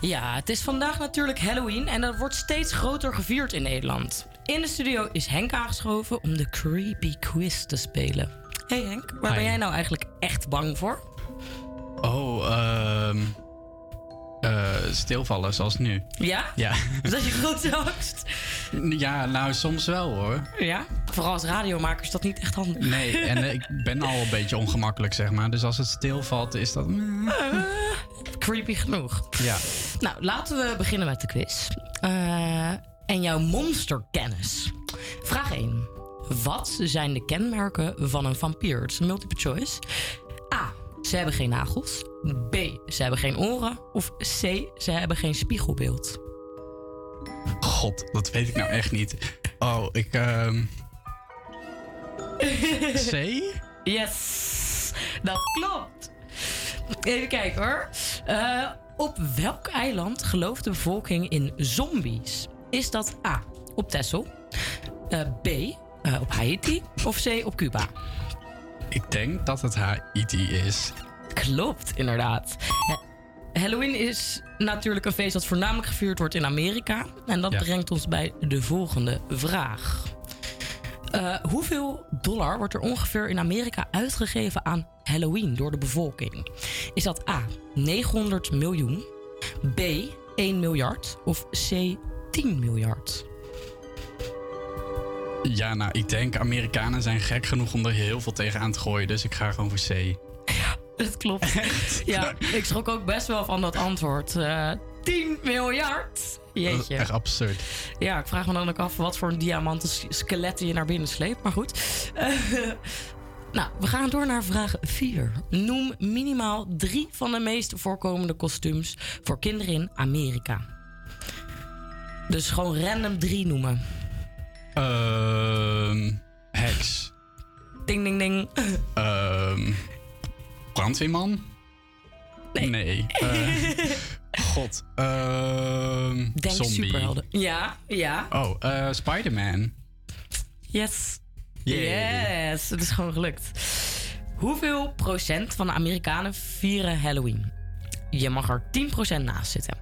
Speaker 8: Ja, het is vandaag natuurlijk Halloween en dat wordt steeds groter gevierd in Nederland. In de studio is Henk aangeschoven om de Creepy Quiz te spelen. Hey Henk, waar ben jij nou eigenlijk echt bang voor?
Speaker 14: Oh, ehm eh, stilvallen zoals nu.
Speaker 8: Ja?
Speaker 14: Ja.
Speaker 8: Is dat je grootste angst?
Speaker 14: Ja, nou soms wel hoor.
Speaker 8: Ja? Vooral als radiomaker is dat niet echt handig.
Speaker 14: Nee, en eh, ik ben al een beetje ongemakkelijk, zeg maar. Dus als het stilvalt, is dat...
Speaker 8: Creepy genoeg.
Speaker 14: Ja.
Speaker 8: Nou, laten we beginnen met de quiz. Eh, en jouw monsterkennis. Vraag 1. Wat zijn de kenmerken van een vampier? Het is een multiple choice. A. Ze hebben geen nagels. B. Ze hebben geen oren. Of C. Ze hebben geen spiegelbeeld.
Speaker 14: God, dat weet ik nou echt niet. Oh, ik... ehm C?
Speaker 8: Yes, dat klopt. Even kijken hoor. Eh, op welk eiland gelooft de bevolking in zombies? Is dat A. op Texel, eh, B. eh, op Haiti of C. op Cuba?
Speaker 14: Ik denk dat het Haiti is.
Speaker 8: Klopt, inderdaad. Ha- Halloween is natuurlijk een feest dat voornamelijk gevierd wordt in Amerika. En dat
Speaker 14: Ja.
Speaker 8: brengt ons bij de volgende vraag. Eh, hoeveel dollar wordt er ongeveer in Amerika uitgegeven aan Halloween door de bevolking? Is dat A. 900 miljoen, B. 1 miljard of C. 10 miljard?
Speaker 14: Ja, nou, ik denk Amerikanen zijn gek genoeg om er heel veel tegenaan te gooien. Dus ik ga gewoon voor C.
Speaker 8: Dat klopt. Ja, ik schrok ook best wel van dat antwoord. Eh 10 miljard? Jeetje.
Speaker 14: echt absurd.
Speaker 8: Ja, ik vraag me dan ook af wat voor een diamanten skeletten je naar binnen sleept. Maar goed. Eh, nou, we gaan door naar vraag 4. Noem minimaal drie van de meest voorkomende kostuums voor kinderen in Amerika. Dus gewoon random drie noemen.
Speaker 14: Ehm heks.
Speaker 8: Ding, ding, ding.
Speaker 14: Ehm brandweerman? Nee. eh, God. Ehm
Speaker 8: Denk
Speaker 14: zombie.
Speaker 8: superhelden. Ja, ja.
Speaker 14: Oh, eh Spider-Man.
Speaker 8: Yes. Yes, het is gewoon gelukt. Hoeveel procent van de Amerikanen vieren Halloween? Je mag er 10% naast zitten.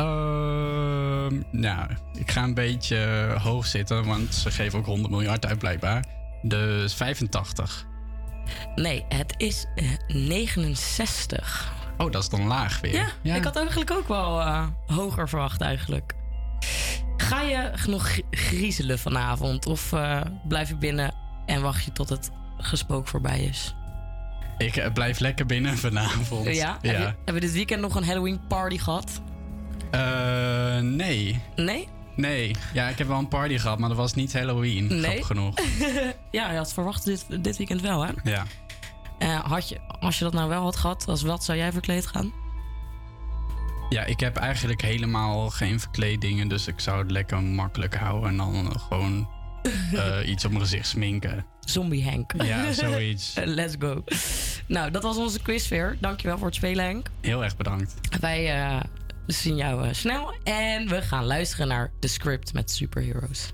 Speaker 14: Ehm nou, ik ga een beetje hoog zitten, want ze geven ook 100 miljard uit blijkbaar. Dus 85.
Speaker 8: Nee, het is eh, 69.
Speaker 14: Oh, dat is dan laag weer.
Speaker 8: Ja, ik had eigenlijk ook wel eh, hoger verwacht eigenlijk. Ga je nog gr- griezelen vanavond of eh, blijf je binnen en wacht je tot het gespook voorbij is?
Speaker 14: Ik eh, blijf lekker binnen vanavond.
Speaker 8: Ja? Heb je- Hebben we dit weekend nog een Halloween party gehad?
Speaker 14: Eh, nee.
Speaker 8: Nee?
Speaker 14: Nee. Ja, ik heb wel een party gehad, maar dat was niet Halloween.
Speaker 8: Nee?
Speaker 14: Grappig genoeg.
Speaker 8: ja, je had verwacht dit, dit weekend wel, hè?
Speaker 14: Ja.
Speaker 8: Eh, had je, als je dat nou wel had gehad, als wat zou jij verkleed gaan?
Speaker 14: Ja, ik heb eigenlijk helemaal geen verkleedingen, dus ik zou het lekker makkelijk houden en dan gewoon eh, iets op mijn gezicht sminken.
Speaker 8: Zombie Henk.
Speaker 14: Ja, zoiets.
Speaker 8: Let's go. Nou, dat was onze quiz weer. Dankjewel voor het spelen, Henk.
Speaker 14: Heel erg bedankt.
Speaker 8: Wij eh, zien jou eh, snel. En we gaan luisteren naar The Script met Superheroes.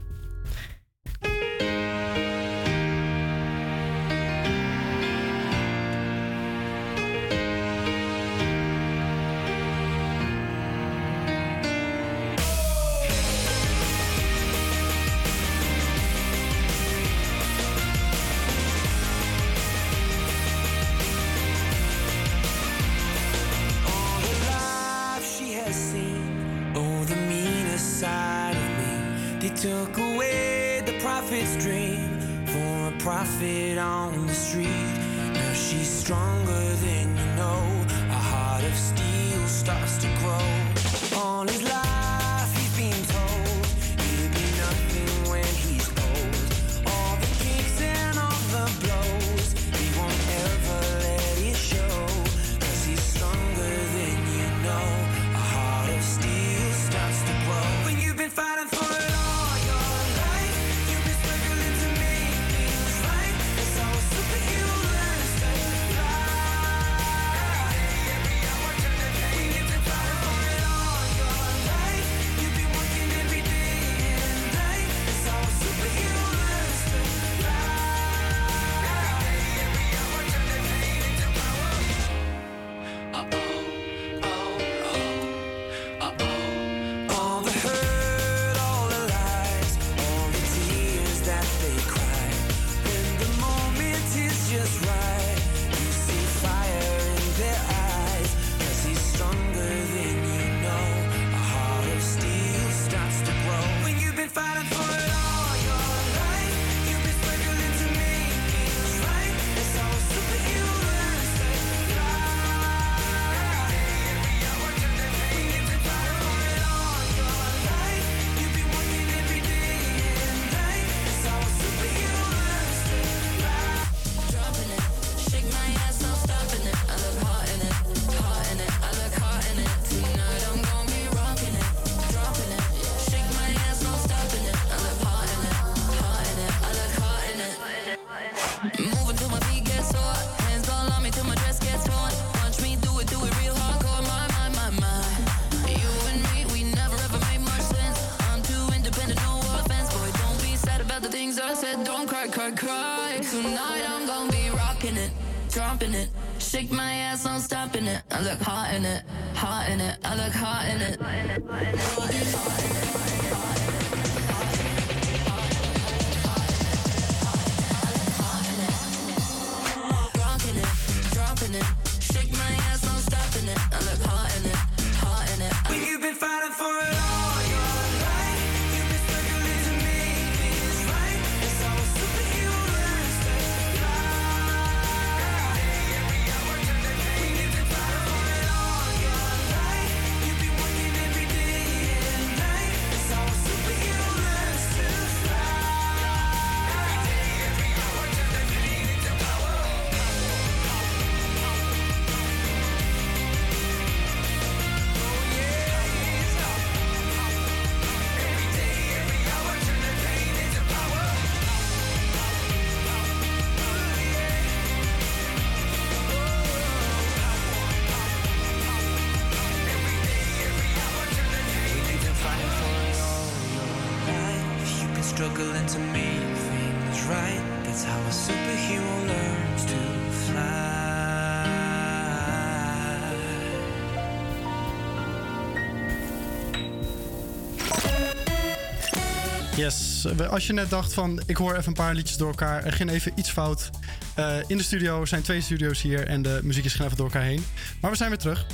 Speaker 7: Yes, als je net dacht van ik hoor even een paar liedjes door elkaar, er ging even iets fout. Eh, in de studio zijn twee studio's hier en de muziek is gewoon even door elkaar heen. Maar we zijn weer terug.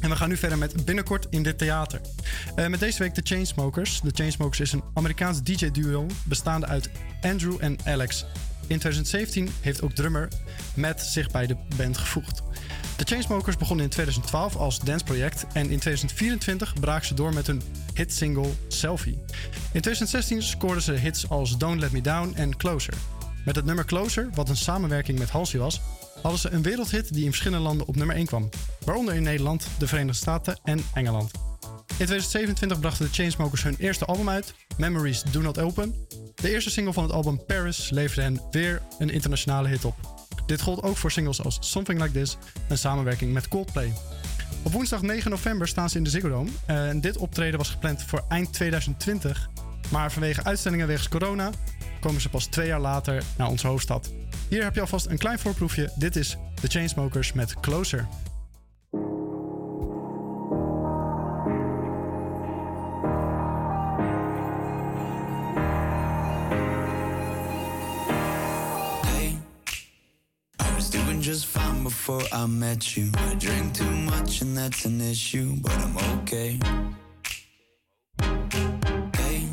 Speaker 7: En we gaan nu verder met binnenkort in dit theater. Eh, met deze week de Chainsmokers. De Chainsmokers is een Amerikaans DJ-duo bestaande uit Andrew en Alex. In 2017 heeft ook drummer Matt zich bij de band gevoegd. De Chainsmokers begonnen in 2012 als danceproject en in 2024 braken ze door met hun hitsingle Selfie. In 2016 scoorden ze hits als Don't Let Me Down en Closer. Met het nummer Closer, wat een samenwerking met Halsey was, hadden ze een wereldhit die in verschillende landen op nummer 1 kwam. Waaronder in Nederland, de Verenigde Staten en Engeland. In 2027 brachten de Chainsmokers hun eerste album uit, Memories Do Not Open. De eerste single van het album Paris leverde hen weer een internationale hit op. Dit gold ook voor singles als Something Like This, een samenwerking met Coldplay. Op woensdag 9 november staan ze in de Ziggo Dome. Eh, En dit optreden was gepland voor eind 2020. Maar vanwege uitstellingen wegens corona komen ze pas twee jaar later naar onze hoofdstad. Hier heb je alvast een klein voorproefje. Dit is The Chainsmokers met Closer.
Speaker 15: Before I met you. I drink too much and that's an issue, but I'm okay. Hey,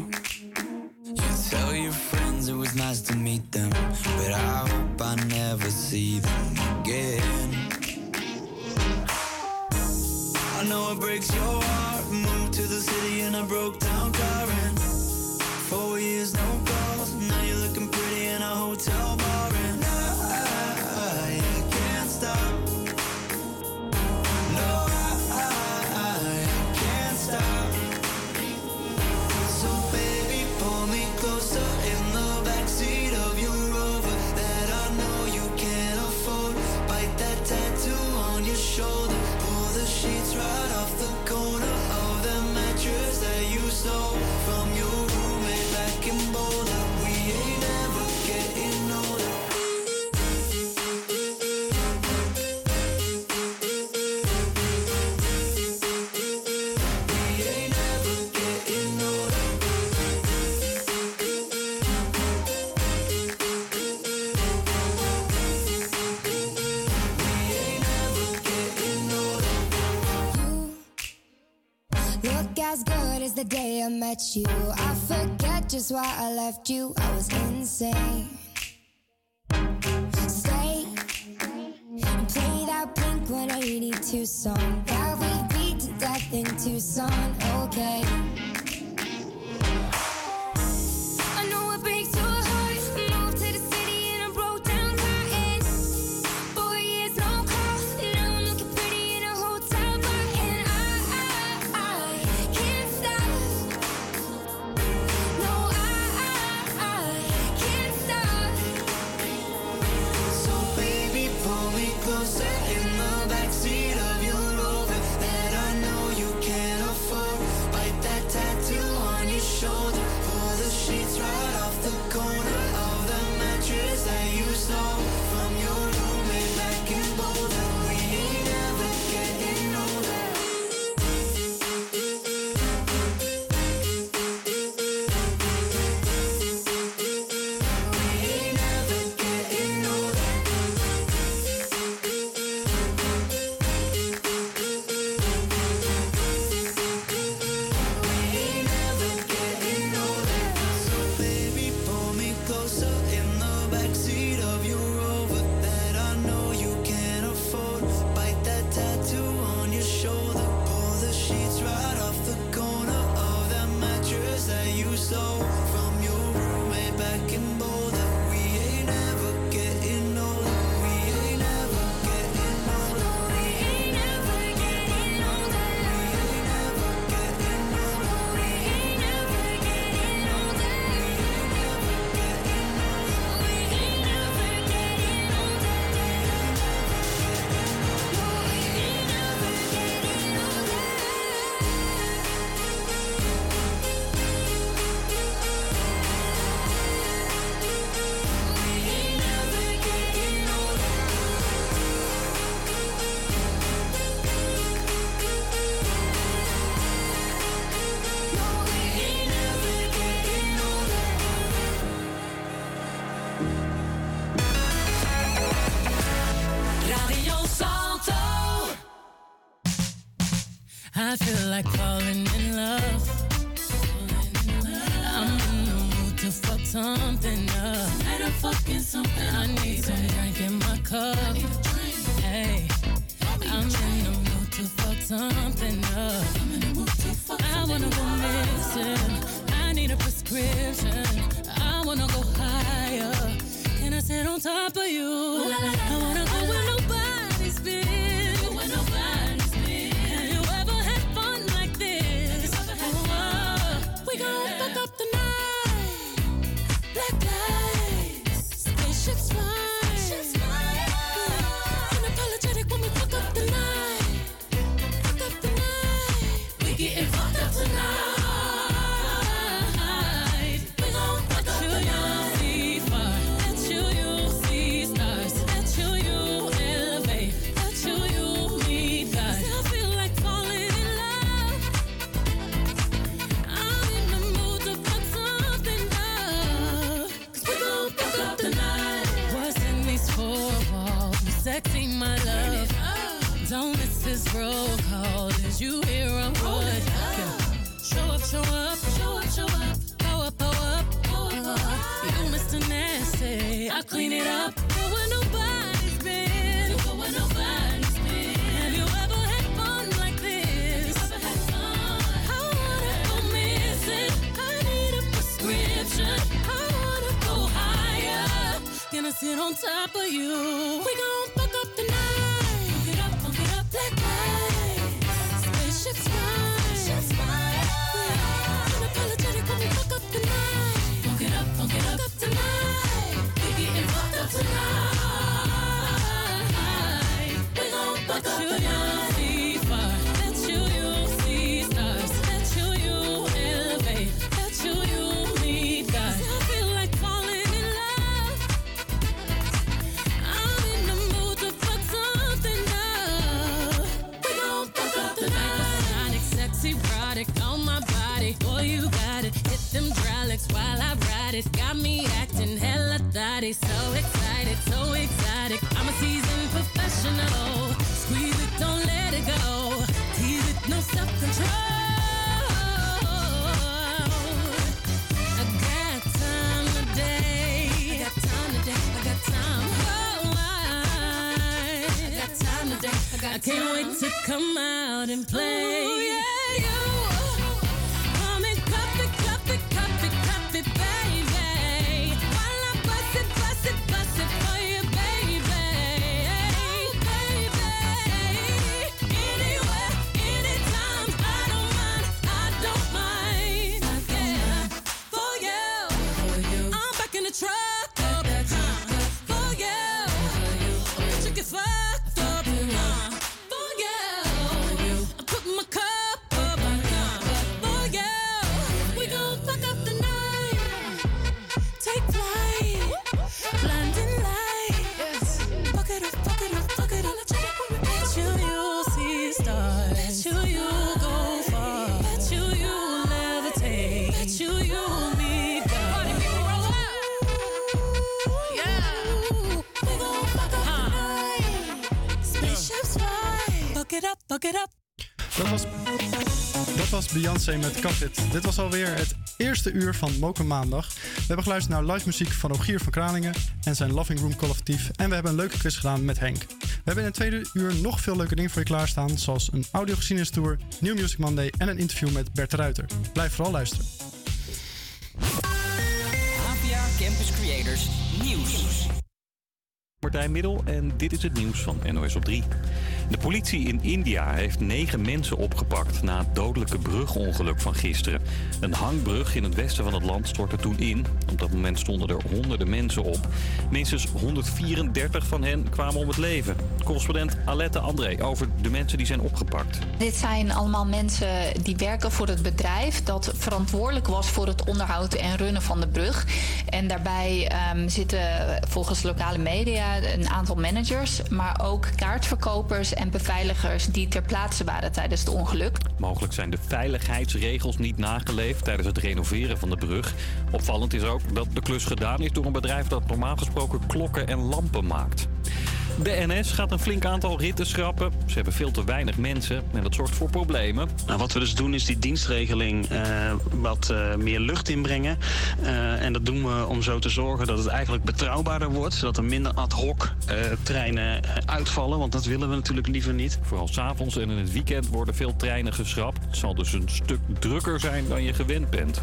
Speaker 15: you tell your friends it was nice to meet them, but I hope I never see them again. I know it breaks your heart. Moved to the city and I broke down crying. Four years, no I
Speaker 16: met you. I forget just why I left you. I was insane. Stay and play that Blink 182 song that we beat to death in Tucson. Okay. I
Speaker 17: feel like falling you got it. Hit them hydraulics while I ride it. Got me acting hella thotty. So excited, so exotic. I'm a seasoned professional. Squeeze it, don't let it go. Tease it, no self control. I can't wait to come out and play.
Speaker 7: Beyoncé met Cut It. Dit was alweer het eerste uur van Moken Maandag. We hebben geluisterd naar live muziek van Rogier van Kralingen en zijn Loving Room collectief. En we hebben een leuke quiz gedaan met Henk. We hebben in het tweede uur nog veel leuke dingen voor je klaarstaan. Zoals een audiogeschiedenis New Music Monday en een interview met Bert Ruiter. Blijf vooral luisteren.
Speaker 1: APA Campus Creators Nieuws.
Speaker 2: Martijn Middel en dit is het nieuws van NOS op 3. De politie in India heeft negen mensen opgepakt na het dodelijke brugongeluk van gisteren. Een hangbrug in het westen van het land stortte toen in. Op dat moment stonden er honderden mensen op. Minstens 134 van hen kwamen om het leven. Correspondent Alette André over de mensen die zijn opgepakt.
Speaker 18: Dit zijn allemaal mensen die werken voor het bedrijf dat verantwoordelijk was voor het onderhoud en runnen van de brug. En daarbij ehm, zitten volgens lokale media een aantal managers, maar ook kaartverkopers en beveiligers die ter plaatse waren tijdens het ongeluk.
Speaker 2: Mogelijk zijn de veiligheidsregels niet nageleefd tijdens het renoveren van de brug. Opvallend is ook dat de klus gedaan is door een bedrijf dat normaal gesproken klokken en lampen maakt. De NS gaat een flink aantal ritten schrappen. Ze hebben veel te weinig mensen en dat zorgt voor problemen.
Speaker 3: Nou, wat we dus doen is die dienstregeling eh, wat eh, meer lucht inbrengen. Eh, en dat doen we om zo te zorgen dat het eigenlijk betrouwbaarder wordt. Zodat er minder ad hoc treinen uitvallen. Want dat willen we natuurlijk liever niet.
Speaker 2: Vooral s'avonds en in het weekend worden veel treinen geschrapt. Het zal dus een stuk drukker zijn dan je gewend bent.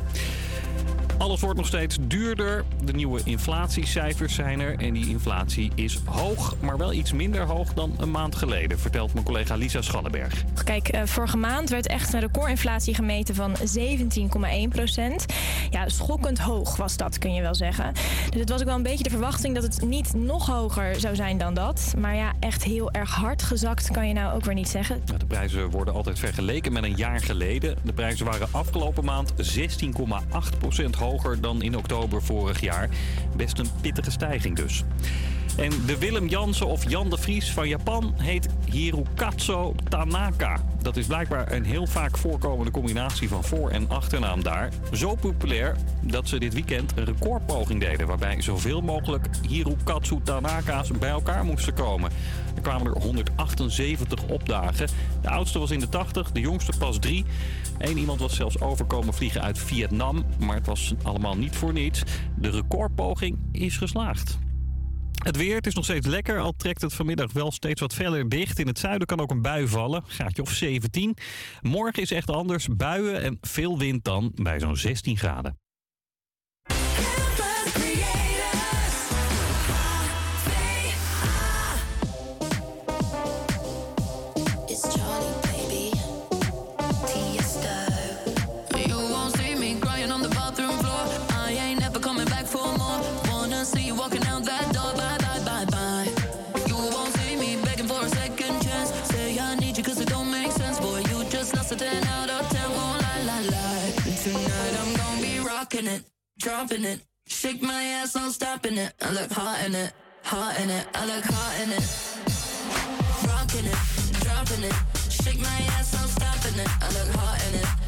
Speaker 2: Alles wordt nog steeds duurder. De nieuwe inflatiecijfers zijn er. En die inflatie is hoog, maar wel iets minder hoog dan een maand geleden, vertelt mijn collega Lisa Schallenberg.
Speaker 19: Kijk, eh, vorige maand werd echt een recordinflatie gemeten van 17,1 procent. Ja, schokkend hoog was dat, kun je wel zeggen. Dus het was ook wel een beetje de verwachting dat het niet nog hoger zou zijn dan dat. Maar ja, echt heel erg hard gezakt kan je nou ook weer niet zeggen.
Speaker 2: De prijzen worden altijd vergeleken met een jaar geleden. De prijzen waren afgelopen maand 16,8% hoger dan in oktober vorig jaar. Best een pittige stijging dus. En de Willem Jansen of Jan de Vries van Japan heet Hirokatsu Tanaka. Dat is blijkbaar een heel vaak voorkomende combinatie van voor- en achternaam daar. Zo populair dat ze dit weekend een recordpoging deden... waarbij zoveel mogelijk Hirokatsu Tanaka's bij elkaar moesten komen. Er kwamen er 178 opdagen. De oudste was in de 80, de jongste pas drie. Eén iemand was zelfs overkomen vliegen uit Vietnam, maar het was allemaal niet voor niets. De recordpoging is geslaagd. Het weer, het is nog steeds lekker, al trekt het vanmiddag wel steeds wat verder dicht. In het zuiden kan ook een bui vallen, graadje of 17. Morgen is echt anders, buien en veel wind dan bij zo'n 16 graden.
Speaker 20: Dropping it. Shake my ass, I'm stopping it. I look hot in it, hot in it. I look hot in it. Rocking it, dropping it. Shake my ass, I'm stopping it. I look hot in it,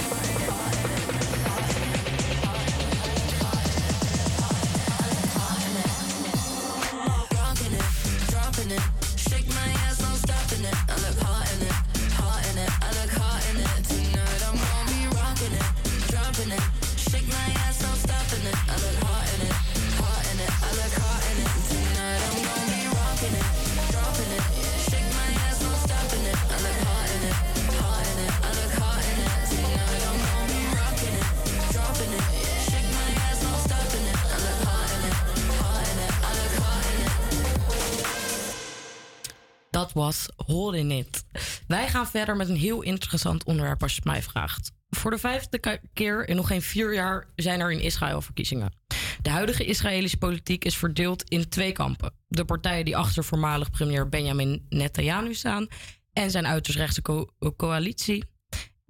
Speaker 8: Dat was Holding It. Wij gaan verder met een heel interessant onderwerp als je het mij vraagt. Voor de vijfde ke- keer in nog geen vier jaar zijn er in Israël verkiezingen. De huidige Israëlische politiek is verdeeld in twee kampen. De partijen die achter voormalig premier Benjamin Netanyahu staan en zijn uiterst rechtse co- coalitie.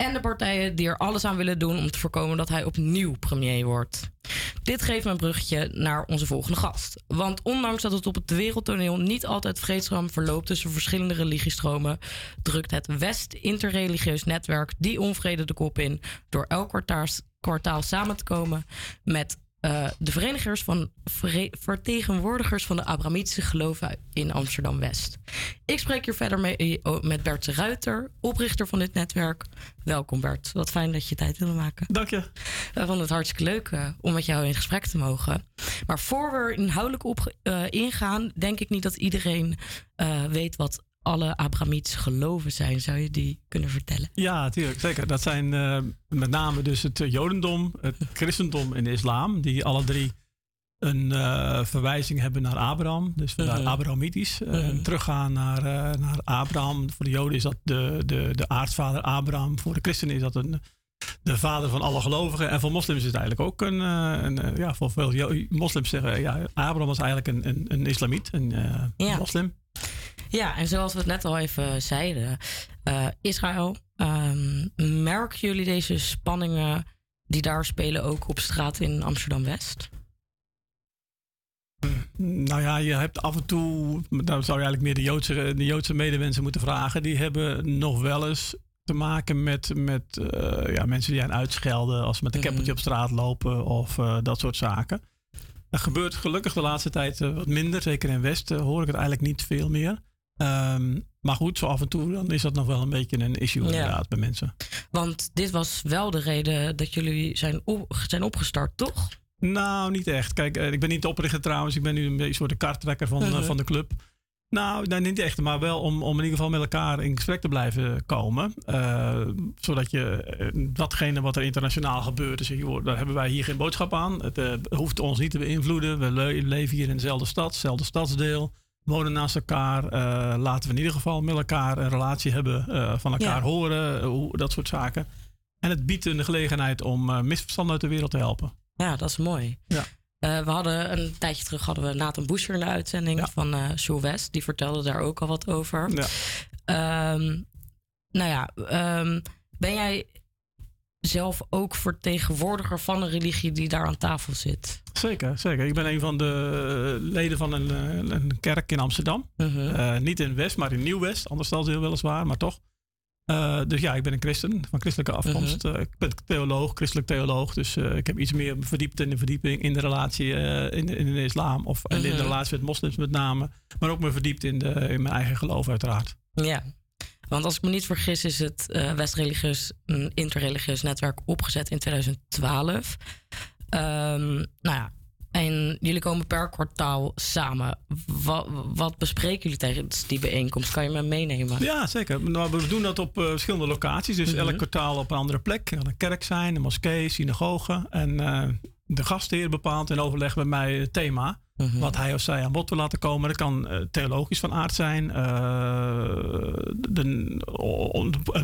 Speaker 8: En de partijen die er alles aan willen doen om te voorkomen dat hij opnieuw premier wordt. Dit geeft me een bruggetje naar onze volgende gast. Want ondanks dat het op het wereldtoneel niet altijd vreedzaam verloopt tussen verschillende religiestromen, drukt het West interreligieus netwerk die onvrede de kop in door elk kwartaals- kwartaal samen te komen met eh, de verenigers van vere- vertegenwoordigers van de Abrahamitische geloven in Amsterdam West. Ik spreek hier verder mee, oh, met Bert de Ruiter, oprichter van dit netwerk. Welkom Bert, wat fijn dat je tijd wilde maken.
Speaker 21: Dank je.
Speaker 8: We vonden het hartstikke leuk eh, om met jou in gesprek te mogen. Maar voor we inhoudelijk op eh, ingaan, denk ik niet dat iedereen eh, weet wat alle Abrahamitische geloven zijn. Zou je die kunnen vertellen?
Speaker 21: Ja, natuurlijk. Zeker. Dat zijn eh, met name dus het eh, Jodendom, het christendom en de islam. Die alle drie een eh, verwijzing hebben naar Abraham. Dus vandaar
Speaker 8: Mhm.
Speaker 21: Abrahamitisch. Eh,
Speaker 8: Mhm.
Speaker 21: teruggaan naar, naar Abraham. Voor de Joden is dat de, de, de aartsvader Abraham. Voor de christenen is dat een, de vader van alle gelovigen. En voor moslims is het eigenlijk ook een... een ja, voor veel moslims zeggen... Ja, Abraham was eigenlijk een, een, een islamiet, een
Speaker 8: Ja.
Speaker 21: moslim.
Speaker 8: Ja, en zoals we het net al even zeiden, eh, Israël, ehm, merken jullie deze spanningen die daar spelen ook op straat in Amsterdam West?
Speaker 21: Nou ja, je hebt af en toe, dan zou je eigenlijk meer de Joodse, de Joodse medewensen moeten vragen. Die hebben nog wel eens te maken met, met eh, ja, mensen die aan uitschelden als ze met een keppeltje op straat lopen of eh, dat soort zaken. Dat gebeurt gelukkig de laatste tijd wat minder. Zeker in West eh, hoor ik het eigenlijk niet veel meer. Ehm, maar goed, zo af en toe dan is dat nog wel een beetje een issue
Speaker 8: Ja.
Speaker 21: inderdaad bij mensen.
Speaker 8: Want dit was wel de reden dat jullie zijn, op, zijn opgestart, toch?
Speaker 21: Nou, niet echt. Kijk, eh, ik ben niet de oprichter trouwens. Ik ben nu een beetje een soort de karttrekker van, eh,
Speaker 8: Mhm.
Speaker 21: van de club. Nou, nee, niet echt, maar wel om, om in ieder geval met elkaar in gesprek te blijven komen. Eh, zodat je datgene wat er internationaal gebeurt, dus, joh, daar hebben wij hier geen boodschap aan. Het hoeft ons niet te beïnvloeden. We le- leven hier in dezelfde stad, hetzelfde stadsdeel. Wonen naast elkaar. Eh, laten we in ieder geval met elkaar een relatie hebben. eh, van elkaar
Speaker 8: Ja.
Speaker 21: horen, eh, dat soort zaken. En het biedt een gelegenheid om misverstanden uit de wereld te helpen.
Speaker 8: Ja, dat is mooi.
Speaker 21: Ja.
Speaker 8: We hadden een tijdje terug hadden we Nathan Boescher in de uitzending van Show West. Die vertelde daar ook al wat over.
Speaker 21: Ja.
Speaker 8: Ehm, nou ja, ehm, ben jij zelf ook vertegenwoordiger van een religie die daar aan tafel zit?
Speaker 21: Zeker, zeker. Ik ben een van de leden van een, eh, een kerk in Amsterdam. Eh, niet in West, maar in Nieuw-West. Anders ze heel weliswaar, maar toch. Eh, dus ja, ik ben een christen van christelijke afkomst. Eh, ik ben theoloog, christelijk theoloog. Dus eh, ik heb iets meer verdiept in de verdieping in de relatie eh, in, de, in de islam. Of in de
Speaker 8: Mhm.
Speaker 21: relatie met moslims met name. Maar ook meer verdiept in, de, in mijn eigen geloof uiteraard.
Speaker 8: Ja, want als ik me niet vergis is het eh West-religieus, een interreligieus netwerk opgezet in 2012. Ehm, nou ja, en jullie komen per kwartaal samen. Wat, wat bespreken jullie tijdens die bijeenkomst? Kan je me meenemen?
Speaker 21: Ja, zeker. Nou, we doen dat op eh, verschillende locaties. Dus
Speaker 8: Mhm.
Speaker 21: elk kwartaal op een andere plek. Het kan een kerk zijn, een moskee, synagoge. En eh, de gastheer bepaalt in overleg met mij het thema.
Speaker 8: Mhm.
Speaker 21: Wat hij of zij aan bod wil laten komen. Dat kan eh, theologisch van aard zijn. eh, de,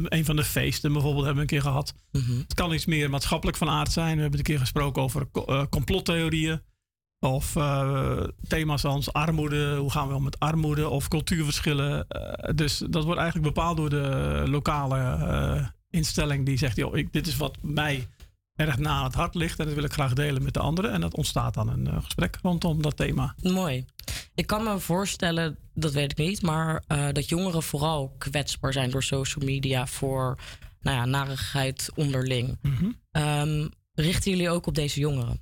Speaker 21: een van de feesten bijvoorbeeld hebben we een keer gehad.
Speaker 8: Mhm.
Speaker 21: Het kan iets meer maatschappelijk van aard zijn. We hebben een keer gesproken over eh, complottheorieën. Of thema's als armoede, hoe gaan we om met armoede of cultuurverschillen. Dus dat wordt eigenlijk bepaald door de lokale instelling die zegt: joh, ik, dit is wat mij erg na aan het hart ligt en dat wil ik graag delen met de anderen. En dat ontstaat dan een eh, gesprek rondom dat thema.
Speaker 8: Mooi. Ik kan me voorstellen, dat weet ik niet, maar eh, dat jongeren vooral kwetsbaar zijn door social media voor nou ja, narigheid onderling.
Speaker 21: Mhm.
Speaker 8: Ehm, richten jullie ook op deze jongeren?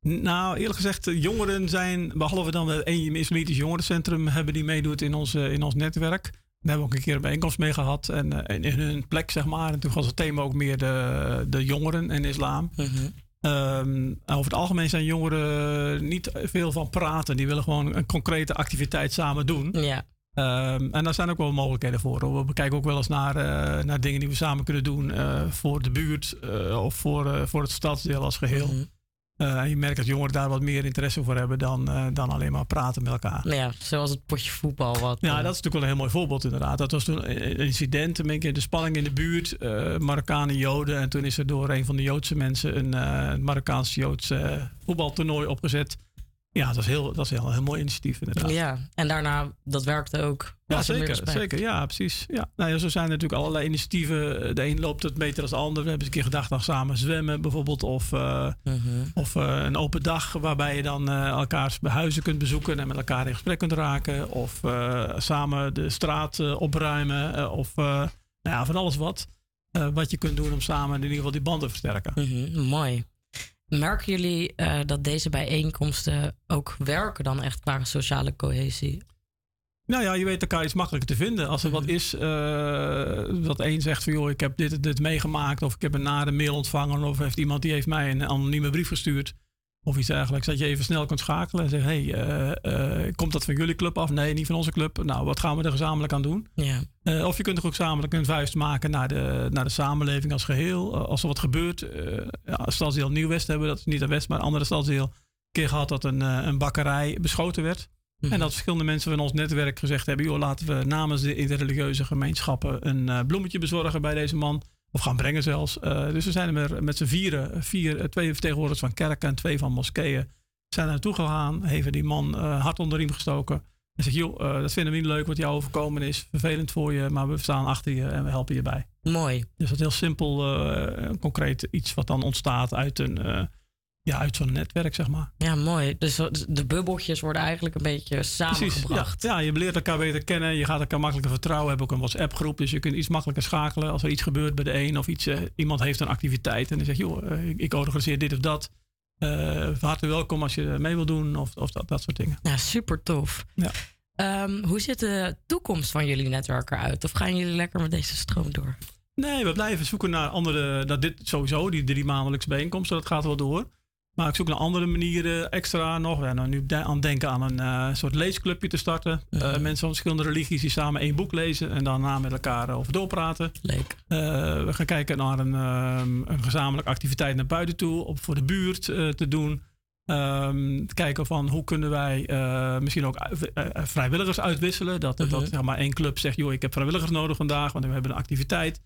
Speaker 21: Nou, eerlijk gezegd, de jongeren zijn, behalve dan één islamitisch jongerencentrum hebben die meedoet in ons, eh, in ons netwerk. Daar hebben we ook een keer een bijeenkomst mee gehad. En eh, in, hun plek, zeg maar. En toen was het thema ook meer de, de jongeren en islam. Ehm, over het algemeen zijn jongeren niet veel van praten. Die willen gewoon een concrete activiteit samen doen.
Speaker 8: Ja.
Speaker 21: Ehm, en daar zijn ook wel mogelijkheden voor. hoor. We kijken ook wel eens naar, eh, naar dingen die we samen kunnen doen eh, voor de buurt of voor, voor het stadsdeel als geheel.
Speaker 8: Mhm.
Speaker 21: Eh, je merkt dat jongeren daar wat meer interesse voor hebben dan, eh, dan alleen maar praten met elkaar.
Speaker 8: Nou ja, zoals het potje voetbal. Wat,
Speaker 21: Ja,
Speaker 8: eh,
Speaker 21: dat is natuurlijk wel een heel mooi voorbeeld inderdaad. Dat was toen een incident, een beetje de spanning in de buurt, Marokkanen, Joden. En toen is er door een van de Joodse mensen een Marokkaans-Joods voetbaltoernooi opgezet. Ja, dat is, heel, dat is heel, een heel mooi initiatief inderdaad.
Speaker 8: Ja, en daarna, dat werkte ook.
Speaker 21: Ja,
Speaker 8: er
Speaker 21: zeker, zeker. Ja, precies. Ja. Nou ja, zo zijn er natuurlijk allerlei initiatieven. De een loopt het beter dan de ander. We hebben eens een keer gedacht aan samen zwemmen bijvoorbeeld. Of, eh,
Speaker 8: Mhm.
Speaker 21: of eh, een open dag waarbij je dan eh, elkaars huizen kunt bezoeken en met elkaar in gesprek kunt raken. Of samen de straat opruimen. of nou ja, van alles wat. wat je kunt doen om samen in ieder geval die banden te versterken.
Speaker 8: Mhm, mooi. Merken jullie eh, dat deze bijeenkomsten ook werken dan echt qua sociale cohesie?
Speaker 21: Nou ja, je weet elkaar iets makkelijker te vinden. Als er wat is, eh, dat één zegt van joh, ik heb dit en dit meegemaakt, of ik heb een nare mail ontvangen, of heeft iemand die heeft mij een anonieme brief gestuurd. Of iets dergelijks. Dat je even snel kunt schakelen en zeggen: hey, eh, eh, komt dat van jullie club af? Nee, niet van onze club. Nou, wat gaan we er gezamenlijk aan doen?
Speaker 8: Ja.
Speaker 21: Eh, of je kunt er ook gezamenlijk een vuist maken naar de, naar de samenleving als geheel. Eh, als er wat gebeurt, ja, stadsdeel Nieuw-West hebben, dat is niet de West, maar een andere stadsdeel. Een keer gehad dat een, een bakkerij beschoten werd.
Speaker 8: Mhm.
Speaker 21: En dat verschillende mensen van ons netwerk gezegd hebben: joh, laten we namens de interreligieuze gemeenschappen een bloemetje bezorgen bij deze man. Of gaan brengen zelfs. Eh, dus we zijn er met z'n vieren, vier, eh, twee vertegenwoordigers van kerken en twee van moskeeën, zijn er naartoe gegaan. Hebben die man eh, hard onder de riem gestoken. En zegt: joh, dat vinden we niet leuk wat jou overkomen is. Vervelend voor je, maar we staan achter je en we helpen je bij.
Speaker 8: Mooi.
Speaker 21: Dus dat is heel simpel, concreet iets wat dan ontstaat uit, een, ja, uit zo'n netwerk, zeg maar.
Speaker 8: Ja, mooi. Dus de bubbeltjes worden eigenlijk een beetje
Speaker 21: Precies,
Speaker 8: samengebracht.
Speaker 21: ja. ja, je leert elkaar beter kennen. Je gaat elkaar makkelijker vertrouwen. We hebben ook een WhatsApp-groep, dus je kunt iets makkelijker schakelen. Als er iets gebeurt bij de een of iets, eh, iemand heeft een activiteit en die zegt, joh, eh, ik, organiseer dit of dat. Eh van harte welkom als je mee wil doen of, of dat, dat soort dingen.
Speaker 8: Ja, super tof.
Speaker 21: Ja.
Speaker 8: Ehm, hoe ziet de toekomst van jullie netwerk eruit? Of gaan jullie lekker met deze stroom door?
Speaker 21: Nee, we blijven zoeken naar andere, naar dit sowieso, die drie maandelijks bijeenkomsten, dat gaat wel door. Maar ik zoek naar andere manieren, extra nog. We zijn nou nu aan het denken aan een eh, soort leesclubje te starten. Eh, mensen van verschillende religies die samen één boek lezen en daarna met elkaar eh, over doorpraten.
Speaker 8: Leuk.
Speaker 21: we gaan kijken naar een, ehm, een gezamenlijke activiteit naar buiten toe, om voor de buurt eh, te doen. Ehm, kijken van hoe kunnen wij eh, misschien ook eh, eh, vrijwilligers uitwisselen. Dat, dat zeg maar één club zegt, joh, ik heb vrijwilligers nodig vandaag, want we hebben een activiteit.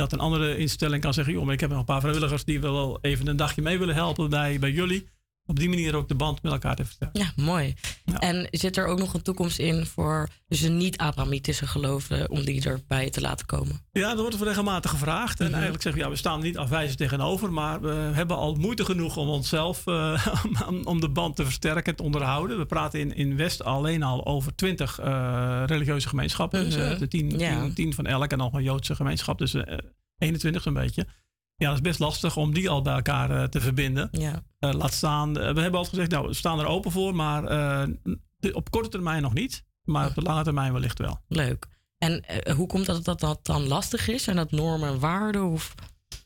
Speaker 21: Dat een andere instelling kan zeggen, joh, maar ik heb nog een paar vrijwilligers die wel even een dagje mee willen helpen bij, bij jullie. Op die manier ook de band met elkaar te versterken.
Speaker 8: Ja, mooi. En zit er ook nog een toekomst in voor dus de niet-Abrahamitische geloven om die erbij te laten komen?
Speaker 21: Ja, dat wordt regelmatig gevraagd. En eigenlijk zeggen we, ja, we staan er niet afwijzend tegenover. Maar we hebben al moeite genoeg om onszelf, eh, om- om de band te versterken, te onderhouden. We praten in, in West alleen al over twintig eh, religieuze gemeenschappen. Dus,
Speaker 8: Mhm.
Speaker 21: eh, de tien,
Speaker 8: Ja.
Speaker 21: tien, tien van elk en nog een Joodse gemeenschap. Dus eh 21 zo'n beetje. Ja, dat is best lastig om die al bij elkaar eh, te verbinden.
Speaker 8: Ja.
Speaker 21: Eh, laat staan, eh, we hebben altijd gezegd, nou, we staan er open voor. Maar op korte termijn nog niet. Maar op de lange termijn wellicht wel.
Speaker 8: Leuk. En hoe komt dat dat dat dan lastig is? Zijn dat normen en waarden? Of...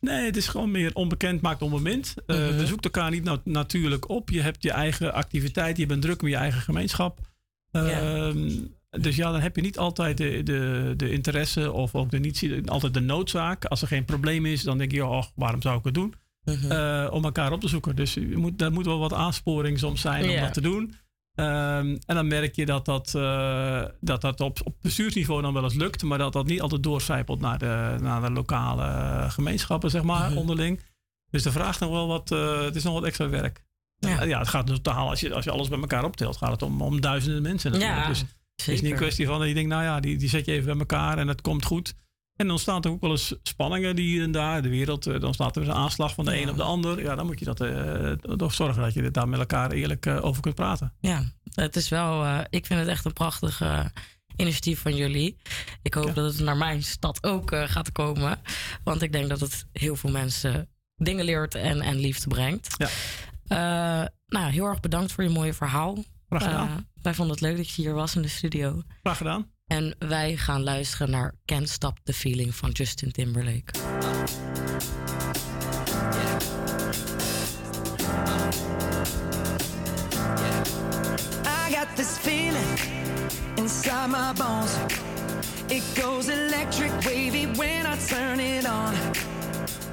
Speaker 21: Nee, het is gewoon meer onbekend maakt onbemind. Eh,
Speaker 8: Mhm.
Speaker 21: We zoeken elkaar niet na- natuurlijk op. Je hebt je eigen activiteit, je bent druk met je eigen gemeenschap. Ehm, Dus ja, dan heb je niet altijd de, de, de interesse of ook de, niet altijd de noodzaak. Als er geen probleem is, dan denk je, oh, waarom zou ik het doen?
Speaker 8: Mhm.
Speaker 21: Eh, om elkaar op te zoeken. Dus je moet, daar moet wel wat aansporing soms zijn om dat te doen. Ehm, en dan merk je dat dat, eh, dat, dat op, op bestuursniveau dan wel eens lukt, maar dat dat niet altijd doorcijpelt naar de, naar de lokale gemeenschappen, zeg maar,
Speaker 8: Mhm.
Speaker 21: onderling. Dus de vraagt nog wel wat, eh, het is nog wat extra werk. Ja, ja het gaat totaal, als je, als je alles bij elkaar optelt, gaat het om, om duizenden mensen. natuurlijk.
Speaker 8: Ja,
Speaker 21: dus het is niet een kwestie van dat je denkt, nou ja, die, die zet je even bij elkaar en het komt goed. En dan staan er ook wel eens spanningen die hier en daar, de wereld, eh, dan staat er een aanslag van de een op de ander. Ja, dan moet je dat eh, toch zorgen dat je daar met elkaar eerlijk eh, over kunt praten.
Speaker 8: Ja, het is wel, ik vind het echt een prachtig initiatief van jullie. Ik hoop dat het naar mijn stad ook gaat komen. Want ik denk dat het heel veel mensen dingen leert en, en liefde brengt.
Speaker 21: Ja.
Speaker 8: Nou, heel erg bedankt voor je mooie verhaal.
Speaker 21: Graag gedaan.
Speaker 8: Eh, wij vonden het leuk dat je hier was in de studio.
Speaker 21: Graag gedaan.
Speaker 8: En wij gaan luisteren naar Can't Stop the Feeling van Justin Timberlake.
Speaker 15: I got this feeling inside my bones. It goes electric wavy when I turn it on.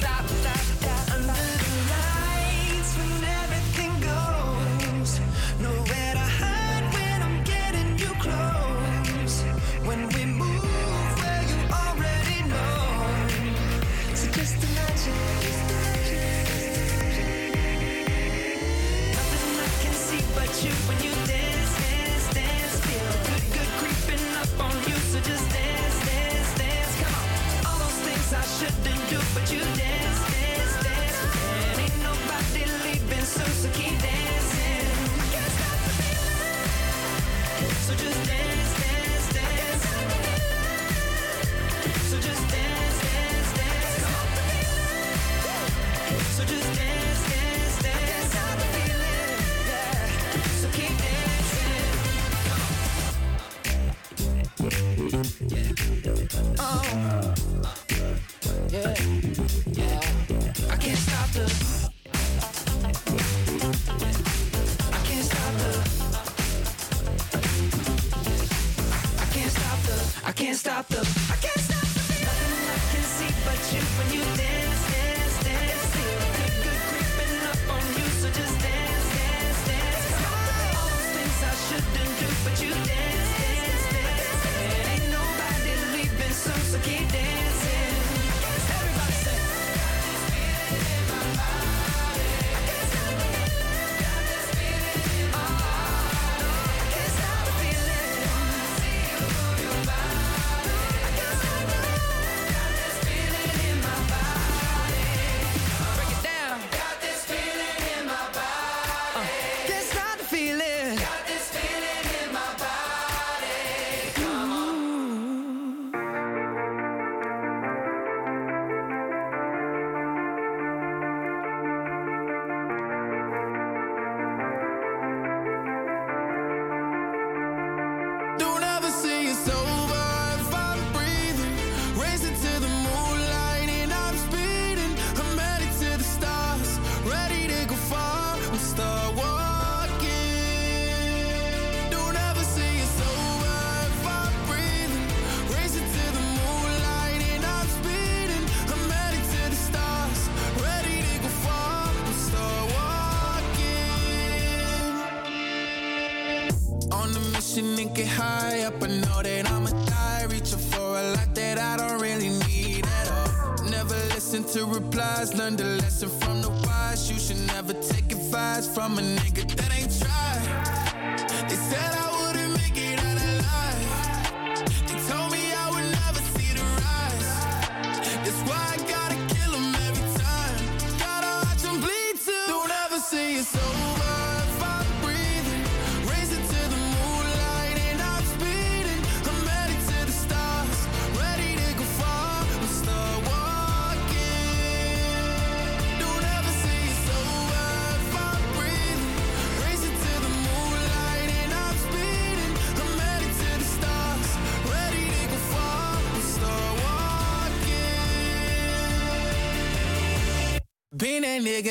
Speaker 15: stop.
Speaker 6: applies. Learn the lesson from the wise. You should never take advice from a nigga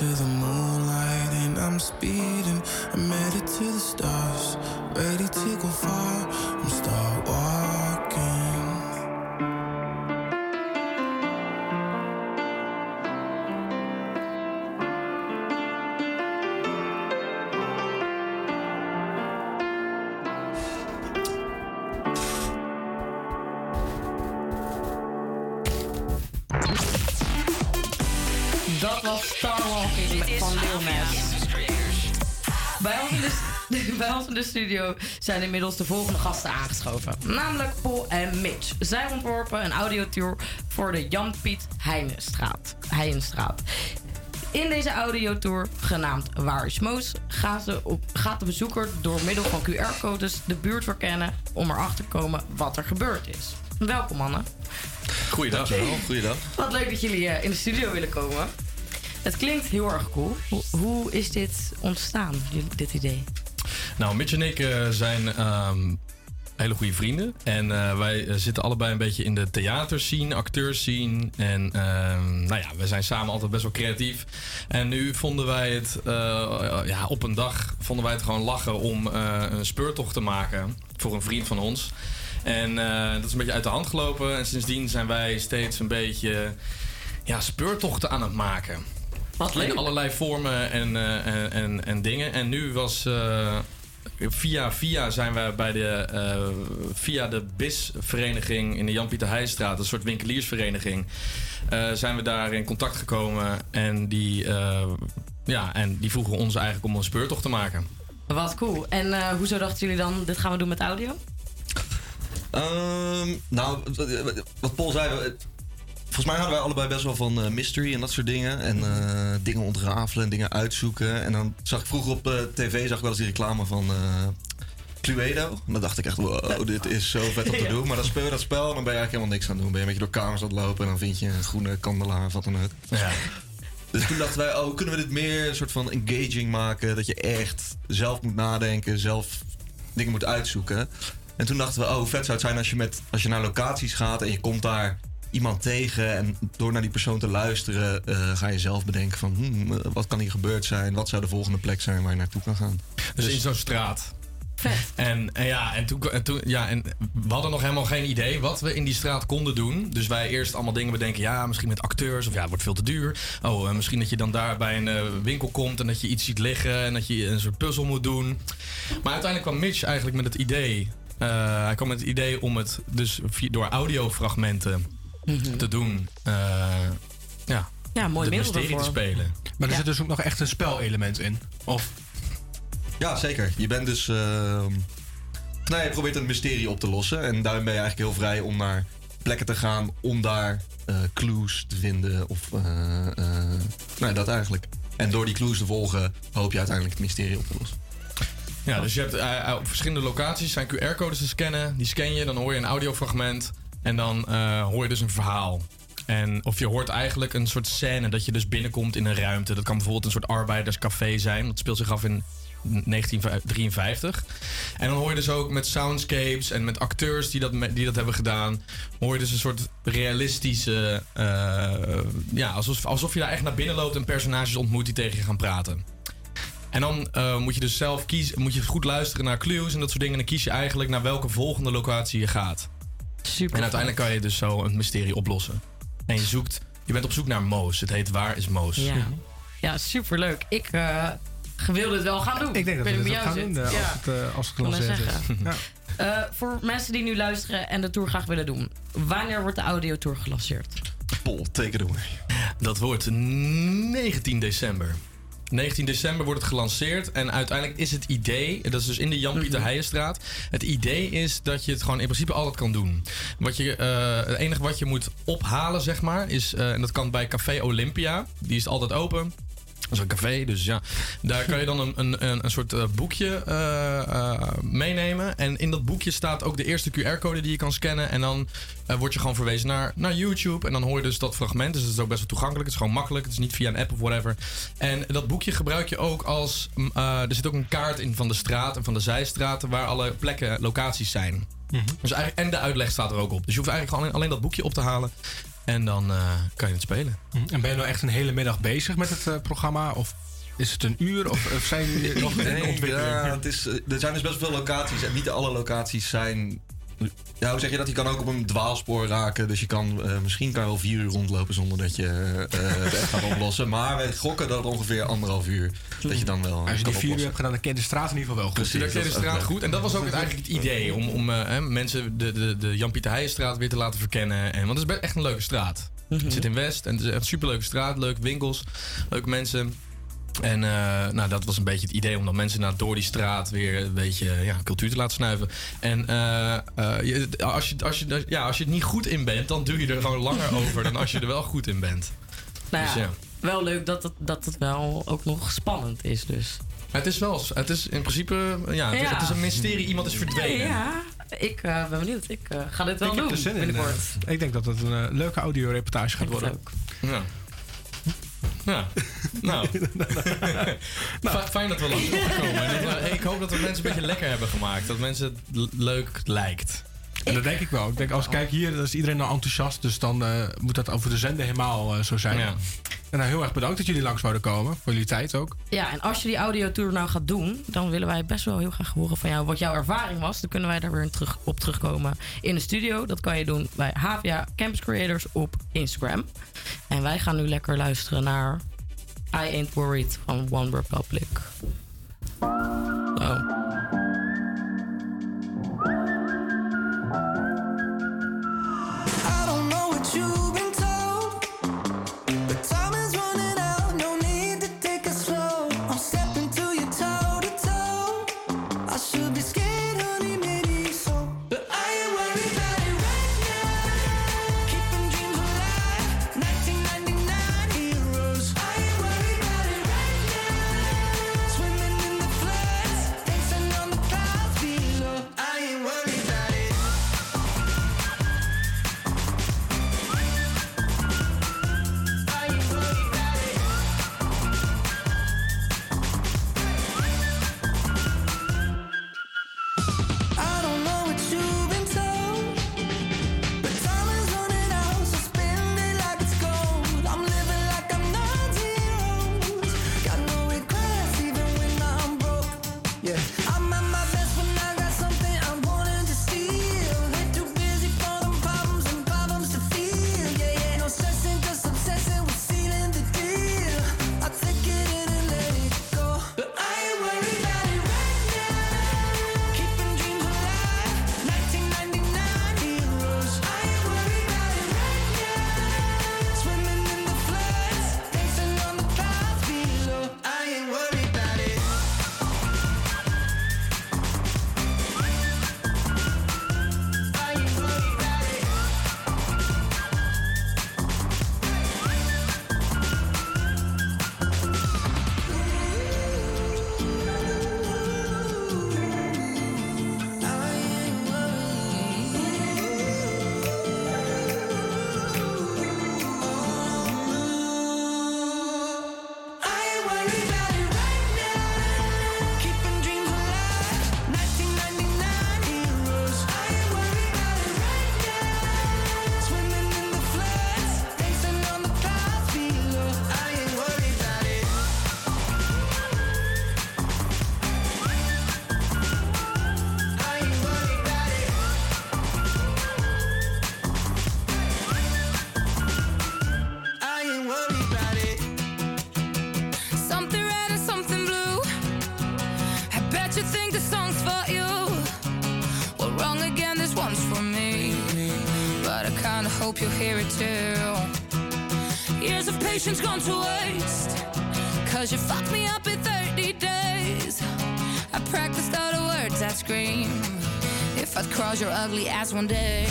Speaker 6: to the moonlight and I'm speeding. I made it to the
Speaker 17: stars,
Speaker 8: Bij ons, in de, bij ons in de studio zijn inmiddels de volgende gasten aangeschoven. Namelijk Paul en Mitch. Zij ontworpen een audiotour voor de Jan-Piet Heijenstraat. Heijenstraat. In deze audiotour, genaamd Waar is Moos, gaan ze op, gaat de bezoeker door middel van QR-codes de buurt verkennen om erachter te komen wat er gebeurd is. Welkom mannen.
Speaker 22: Goeiedag. Goeiedag.
Speaker 8: Wat leuk dat jullie eh, in de studio willen komen. Het klinkt heel erg cool. Hoe, is dit ontstaan, dit idee?
Speaker 22: Nou, Mitch en ik eh, zijn ehm, hele goede vrienden. En eh, wij eh, zitten allebei een beetje in de theaterscene, acteurscene. En ehm, nou ja, we zijn samen altijd best wel creatief. En nu vonden wij het, ja, op een dag vonden wij het gewoon lachen om een speurtocht te maken voor een vriend van ons. En dat is een beetje uit de hand gelopen. En sindsdien zijn wij steeds een beetje ja, speurtochten aan het maken.
Speaker 8: Wat leuk.
Speaker 22: In allerlei vormen en, eh, en, en, en dingen. En nu was. eh, via via zijn we bij de. eh, via de BIS-vereniging in de Jan-Pieter Heijstraat, een soort winkeliersvereniging. eh, zijn we daar in contact gekomen. En die. eh, ja, en die vroegen ons eigenlijk om een speurtocht te maken.
Speaker 8: Wat cool. En eh, hoezo dachten jullie dan, dit gaan we doen met audio?
Speaker 22: Ehm,
Speaker 23: nou, wat- Paul zei, volgens mij hadden wij allebei best wel van eh, mystery en dat soort dingen. En eh, dingen ontrafelen en dingen uitzoeken. En dan zag ik vroeger op eh, tv zag ik wel eens die reclame van Cluedo. En dan dacht ik echt, wow, dit is zo vet om te doen. Maar dan speel je dat spel en dan ben je eigenlijk helemaal niks aan het doen. Ben je een beetje door kamers aan het lopen en dan vind je een groene kandelaar of wat dan ook.
Speaker 22: Ja.
Speaker 23: Dus toen dachten wij, oh, kunnen we dit meer een soort van engaging maken? Dat je echt zelf moet nadenken, zelf dingen moet uitzoeken. En toen dachten we, oh, vet zou het zijn als je, met, als je naar locaties gaat en je komt daar iemand tegen. En door naar die persoon te luisteren, eh, ga je zelf bedenken van, hmm, eh, wat kan hier gebeurd zijn? Wat zou de volgende plek zijn waar je naartoe kan gaan?
Speaker 22: Dus, in zo'n straat. En, en ja, en toen, en toen, ja, en we hadden nog helemaal geen idee wat we in die straat konden doen. Dus wij eerst allemaal dingen bedenken. Ja, misschien met acteurs. Of ja, het wordt veel te duur. Oh, eh, misschien dat je dan daar bij een winkel komt en dat je iets ziet liggen. En dat je een soort puzzel moet doen. Maar uiteindelijk kwam Mitch eigenlijk met het idee. eh, hij kwam met het idee om het dus via- door audiofragmenten te doen. eh, ja,
Speaker 8: Ja, mooi
Speaker 22: de mysterie te spelen.
Speaker 9: Maar er zit dus ook nog echt een spelelement in. Of
Speaker 23: Ja, zeker. Je bent dus. ehm nou, je probeert een mysterie op te lossen. En daarin ben je eigenlijk heel vrij om naar plekken te gaan om daar eh, clues te vinden. Of. eh, eh, nou, dat eigenlijk. En door die clues te volgen, hoop je uiteindelijk het mysterie op te lossen.
Speaker 22: Ja, dus je hebt op verschillende locaties zijn QR-codes te scannen. Die scan je, dan hoor je een audiofragment. En dan eh, hoor je dus een verhaal. En of je hoort eigenlijk een soort scène dat je dus binnenkomt in een ruimte. Dat kan bijvoorbeeld een soort arbeiderscafé zijn. Dat speelt zich af in 1953. En dan hoor je dus ook met soundscapes en met acteurs die dat, die dat hebben gedaan. Hoor je dus een soort realistische. eh, ja, alsof, alsof je daar echt naar binnen loopt en personages ontmoet die tegen je gaan praten. En dan eh, moet je dus zelf kiezen, moet je goed luisteren naar clues en dat soort dingen. En dan kies je eigenlijk naar welke volgende locatie je gaat.
Speaker 8: Super.
Speaker 22: En uiteindelijk kan je dus zo een mysterie oplossen. En je zoekt, je bent op zoek naar Moos. Het heet Waar is Moos?
Speaker 8: Ja, ja superleuk. Ik eh wil dit wel gaan doen.
Speaker 9: Ik denk dat we ook gaan doen eh,
Speaker 8: Ja.
Speaker 9: als het, eh, als het gelanceerd is.
Speaker 8: zeggen.
Speaker 9: Ja.
Speaker 8: Eh, voor mensen die nu luisteren en de tour graag willen doen. Wanneer wordt de audiotour gelanceerd?
Speaker 23: Pol, away.
Speaker 22: Dat wordt 19 december. 19 december wordt het gelanceerd. En uiteindelijk is het idee, dat is dus in de Jan-Pieter Heijenstraat. Het idee is dat je het gewoon in principe altijd kan doen. Wat je, eh, het enige wat je moet ophalen, zeg maar, is, eh, en dat kan bij Café Olympia. Die is altijd open. Dat is een café, dus ja. Daar kan je dan een, een, een, soort eh, boekje eh, eh, meenemen. En in dat boekje staat ook de eerste QR-code die je kan scannen. En dan eh, word je gewoon verwezen naar, naar YouTube. En dan hoor je dus dat fragment. Dus het is ook best wel toegankelijk. Het is gewoon makkelijk. Het is niet via een app of whatever. En dat boekje gebruik je ook als... mm, er zit ook een kaart in van de straat en van de zijstraten... waar alle plekken, locaties zijn. Dus eigenlijk, en de uitleg staat er ook op. Dus je hoeft eigenlijk gewoon alleen, alleen dat boekje op te halen. En dan eh, kan je het spelen.
Speaker 9: En ben je nou echt een hele middag bezig met het eh, programma? Of is het een uur? Of, of zijn jullie nog in ontwikkeling?
Speaker 23: ja, het is, eh, er zijn dus best veel locaties en niet alle locaties zijn. Ja, hoe zeg je dat? Je kan ook op een dwaalspoor raken. Dus je kan, eh, misschien kan je wel vier uur rondlopen zonder dat je eh, het echt gaat oplossen. Maar we gokken dat ongeveer anderhalf uur. Dat je dan wel.
Speaker 9: Als je die vier uur hebt gedaan, dan ken je de straat in ieder geval wel goed.
Speaker 23: Precies.
Speaker 22: Je de straat goed. En dat was ook het, eigenlijk het idee. Om, om eh, mensen de, de, de Jan-Pieter Heijenstraat weer te laten verkennen. En, want het is echt een leuke straat. Het zit in West en het is echt een superleuke straat. Leuke winkels, leuke mensen. En eh, nou, dat was een beetje het idee om dan mensen naar door die straat weer een beetje ja, cultuur te laten snuiven. En eh, eh, je, als, je, als, je, ja, als je het niet goed in bent, dan duur je er gewoon langer over dan als je er wel goed in bent.
Speaker 15: Nou
Speaker 22: Dus
Speaker 15: ja,
Speaker 22: ja.
Speaker 15: wel leuk dat het, dat het wel ook nog spannend is dus.
Speaker 22: Het is wel, het is in principe, ja, het, is-
Speaker 15: Ja.
Speaker 22: het is een mysterie. Iemand is verdwenen.
Speaker 15: Ja, ik eh, ben benieuwd. Ik eh, ga dit wel
Speaker 9: ik heb
Speaker 15: doen
Speaker 9: er zin in.
Speaker 15: binnenkort.
Speaker 9: ik denk dat het een leuke audioreportage gaat worden.
Speaker 22: Ja. Ja, nou. F- Fijn dat we langs mochten komen. En dat we- ik hoop dat we mensen een beetje lekker hebben gemaakt. Dat mensen het leuk lijkt.
Speaker 9: En dat denk ik wel. Ik denk, als ik kijk hier, dan is iedereen nou enthousiast. Dus dan eh, moet dat over de zender helemaal eh, zo zijn.
Speaker 22: Ja.
Speaker 9: En heel erg bedankt dat jullie langs wouden komen. Voor jullie tijd ook.
Speaker 15: Ja, en als je die audiotour nou gaat doen, dan willen wij best wel heel graag horen van jou wat jouw ervaring was. Dan kunnen wij daar weer terug, op terugkomen in de studio. Dat kan je doen bij HVA Campus Creators op Instagram. En wij gaan nu lekker luisteren naar I Ain't Worried van One Republic. Oh.
Speaker 20: Patience gone to waste. Cause you fucked me up in 30 days. I practiced all the words that scream. If I'd cross your ugly ass one day.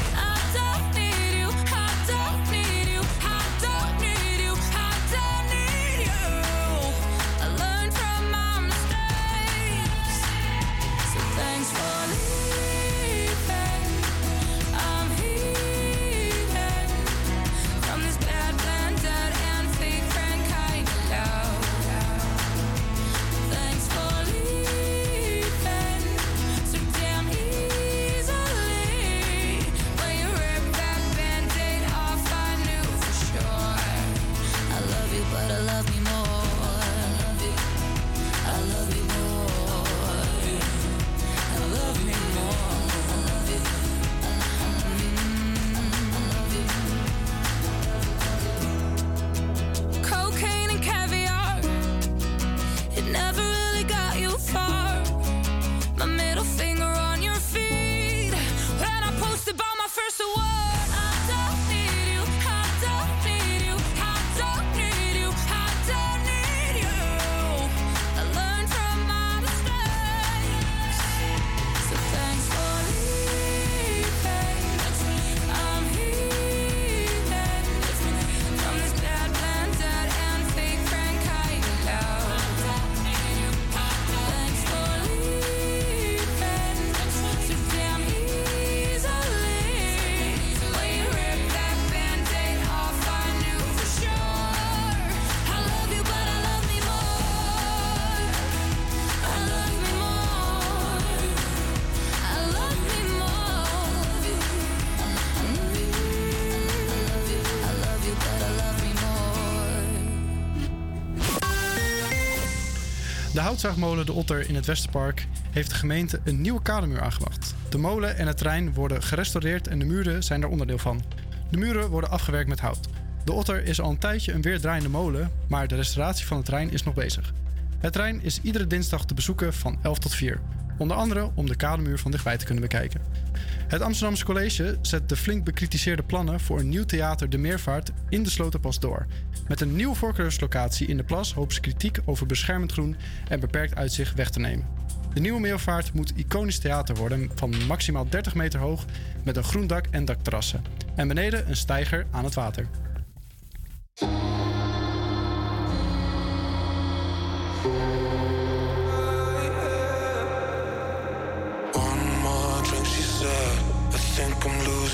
Speaker 7: Houtzaagmolen De Otter in het Westerpark heeft de gemeente een nieuwe kademuur aangebracht. De molen en het terrein worden gerestaureerd en de muren zijn er onderdeel van. De muren worden afgewerkt met hout. De Otter is al een tijdje een weer draaiende molen, maar de restauratie van het terrein is nog bezig. Het terrein is iedere dinsdag te bezoeken van 11 tot 4. Onder andere om de kademuur van dichtbij te kunnen bekijken. Het Amsterdamse College zet de flink bekritiseerde plannen voor een nieuw theater De Meervaart in de Slotenpas door. Met een nieuwe voorkeurslocatie in de plas hopen ze kritiek over beschermend groen en beperkt uitzicht weg te nemen. De nieuwe Meervaart moet iconisch theater worden van maximaal 30 meter hoog met een groen dak en dakterrassen. En beneden een steiger aan het water.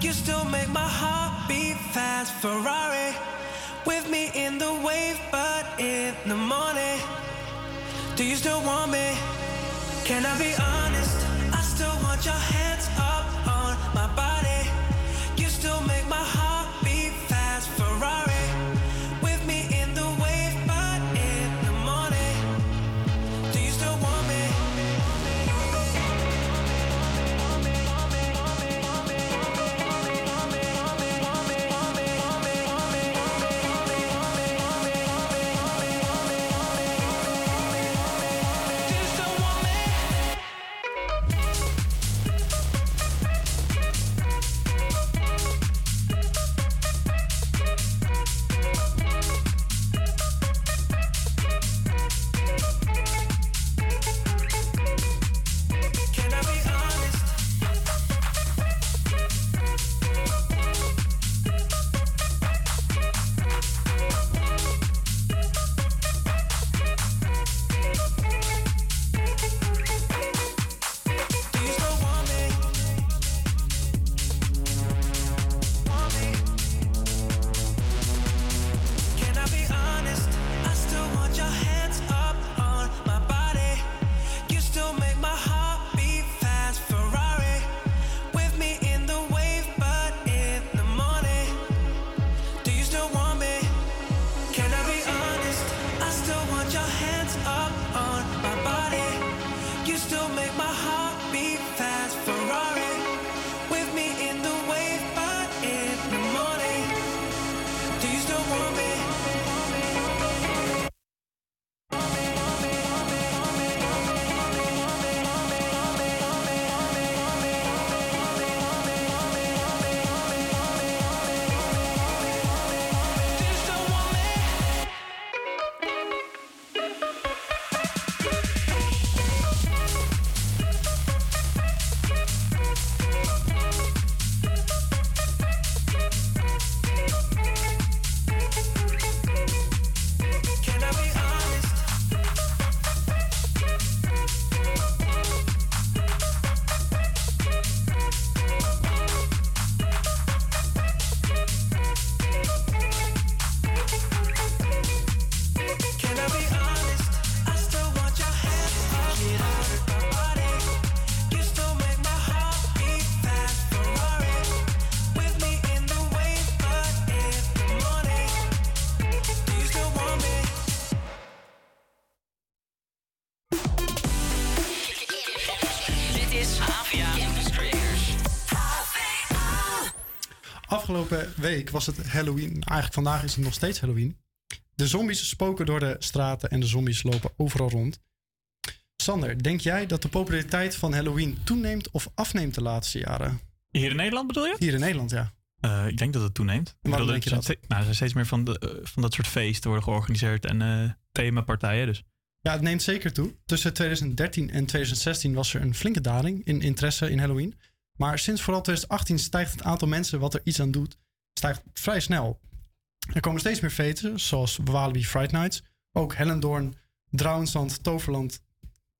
Speaker 24: You
Speaker 15: still make my heart beat fast. Ferrari with me in the wave, but in the morning. Do you still want me? Can I be honest? I still want your hands
Speaker 7: Afgelopen week was het Halloween. Eigenlijk vandaag is het nog steeds Halloween. De zombies spoken door de straten en de zombies lopen overal rond. Sander, denk jij dat de populariteit van Halloween toeneemt of afneemt de laatste jaren?
Speaker 2: Hier in Nederland bedoel je?
Speaker 7: Hier in Nederland, ja.
Speaker 2: Eh, ik denk dat het toeneemt.
Speaker 7: Waarom
Speaker 2: bedoel,
Speaker 7: denk je
Speaker 2: er
Speaker 7: dat?
Speaker 2: Nou, er zijn steeds meer van, de, eh, van dat soort feesten worden georganiseerd en eh themapartijen. Dus
Speaker 7: Ja, het neemt zeker toe. Tussen 2013 en 2016 was er een flinke daling in interesse in Halloween. Maar sinds vooral 2018 stijgt het aantal mensen wat er iets aan doet, stijgt vrij snel. Er komen steeds meer feesten, zoals Walibi Fright Nights, ook Hellendoorn, Drouwensland, Toverland,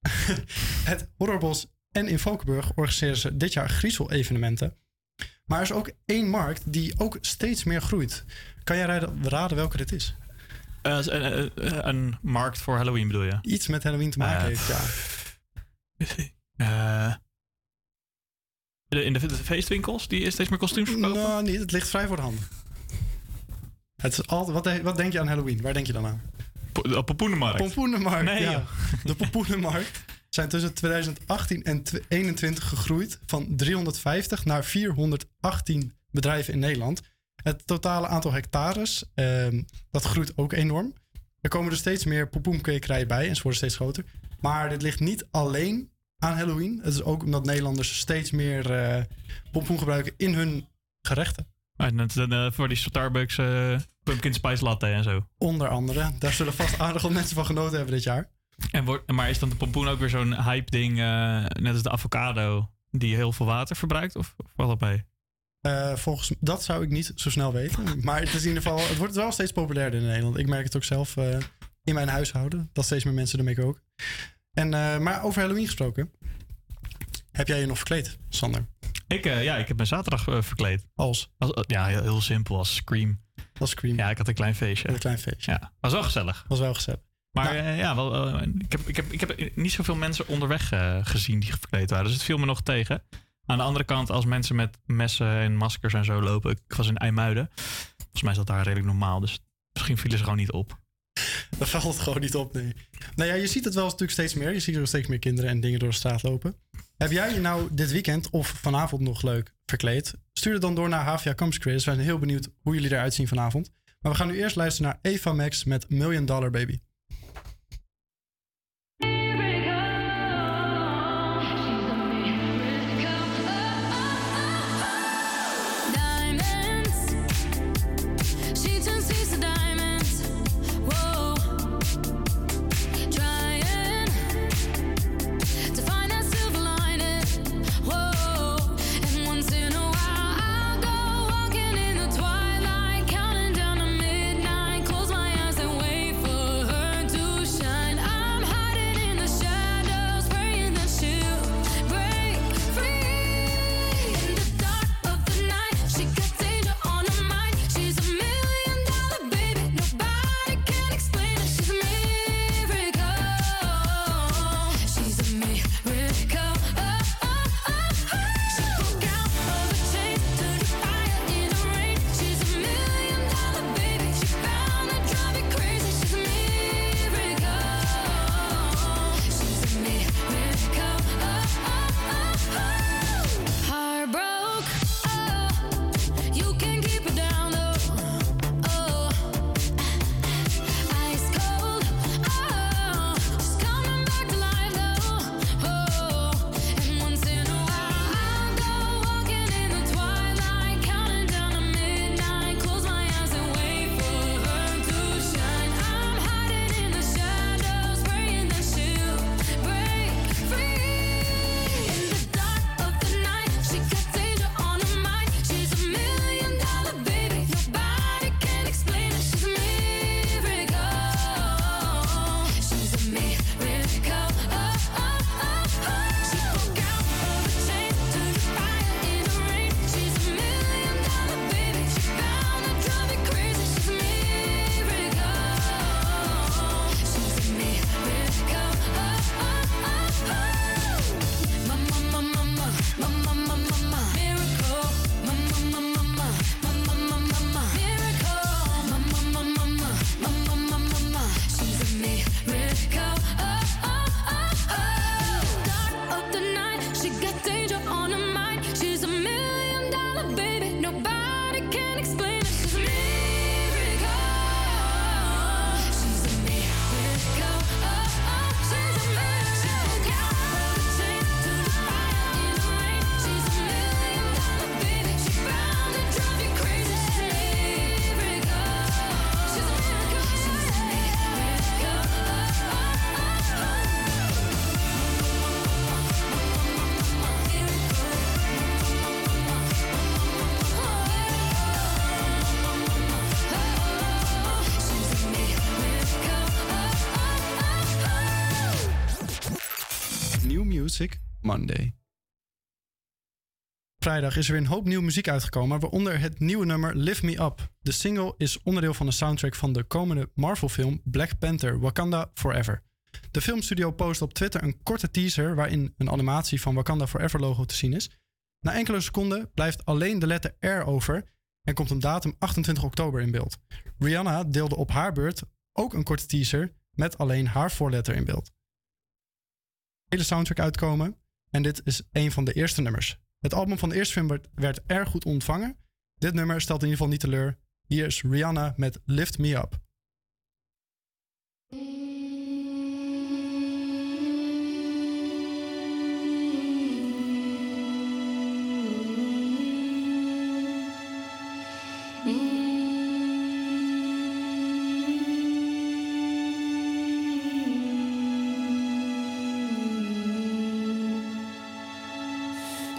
Speaker 7: het Horrorbos en in Valkenburg organiseren ze dit jaar griezel-evenementen. Maar er is ook één markt die ook steeds meer groeit. Kan jij raden- welke dit is?
Speaker 2: Eh, een, eh, eh, een markt voor Halloween bedoel je?
Speaker 7: Iets met Halloween te maken heeft, ja.
Speaker 2: Eh, de, in de, de feestwinkels die steeds meer kostuums verkopen?
Speaker 7: Nou, niet. Het ligt vrij voor de hand. Het is altijd, wat, de- wat denk je aan Halloween? Waar denk je dan aan?
Speaker 2: Op Pompoenenmarkt.
Speaker 7: Pompoenenmarkt,
Speaker 2: Nee,
Speaker 7: ja.
Speaker 2: joh.
Speaker 7: De pompoenenmarkt zijn tussen 2018 en 2021 gegroeid van 350 naar 418 bedrijven in Nederland. Het totale aantal hectares, ehm, dat groeit ook enorm. Er komen er steeds meer pompoenkwekerijen bij en ze worden steeds groter. Maar dit ligt niet alleen aan Halloween. Het is ook omdat Nederlanders steeds meer eh pompoen gebruiken in hun gerechten.
Speaker 2: Ah, net, eh, voor die Starbucks eh, pumpkin spice latte en zo.
Speaker 7: Onder andere. Daar zullen vast aardig wat mensen van genoten hebben dit jaar.
Speaker 2: En wordt, maar is dan de pompoen ook weer zo'n hype ding, net als de avocado, die heel veel water verbruikt? Of, of allebei?
Speaker 7: Eh, volgens dat zou ik niet zo snel weten. Maar het is in ieder geval, het wordt wel steeds populairder in Nederland. Ik merk het ook zelf in mijn huishouden. Dat steeds meer mensen ermee koken. En, eh, maar over Halloween gesproken. Heb jij je nog verkleed, Sander?
Speaker 2: Ik, eh, ja, ik heb me zaterdag eh, verkleed.
Speaker 7: Als?
Speaker 2: als ja, heel, heel simpel, als Scream.
Speaker 7: Als Scream?
Speaker 2: Ja, ik had een klein feestje.
Speaker 7: Een klein feestje.
Speaker 2: Ja, was wel gezellig.
Speaker 7: Was wel gezellig.
Speaker 2: Maar eh, ja, wel, ik, heb, ik, heb, ik heb niet zoveel mensen onderweg gezien die verkleed waren. Dus het viel me nog tegen. Aan de andere kant, als mensen met messen en maskers en zo lopen. Ik was in IJmuiden. Volgens mij is dat daar redelijk normaal. Dus misschien vielen ze gewoon niet op.
Speaker 7: Daar valt gewoon niet op, nee. Nou ja, je ziet het wel natuurlijk steeds meer. Je ziet er steeds meer kinderen en dingen door de straat lopen. Heb jij je nou dit weekend of vanavond nog leuk verkleed? Stuur het dan door naar HVA Campus Creators. We zijn heel benieuwd hoe jullie eruit zien vanavond. Maar we gaan nu eerst luisteren naar Eva Max met Million Dollar Baby. Vrijdag is er weer een hoop nieuwe muziek uitgekomen, waaronder het nieuwe nummer Lift Me Up. De single is onderdeel van de soundtrack van de komende Marvel-film Black Panther Wakanda Forever. De filmstudio post op Twitter een korte teaser waarin een animatie van Wakanda Forever logo te zien is. Na enkele seconden blijft alleen de letter R over en komt een datum 28 oktober in beeld. Rihanna deelde op haar beurt ook een korte teaser met alleen haar voorletter in beeld. De hele soundtrack uitkomen en dit is een van de eerste nummers. Het album van de eerste film werd, werd erg goed ontvangen. Dit nummer stelt in ieder geval niet teleur. Hier is Rihanna met Lift Me Up.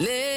Speaker 20: Live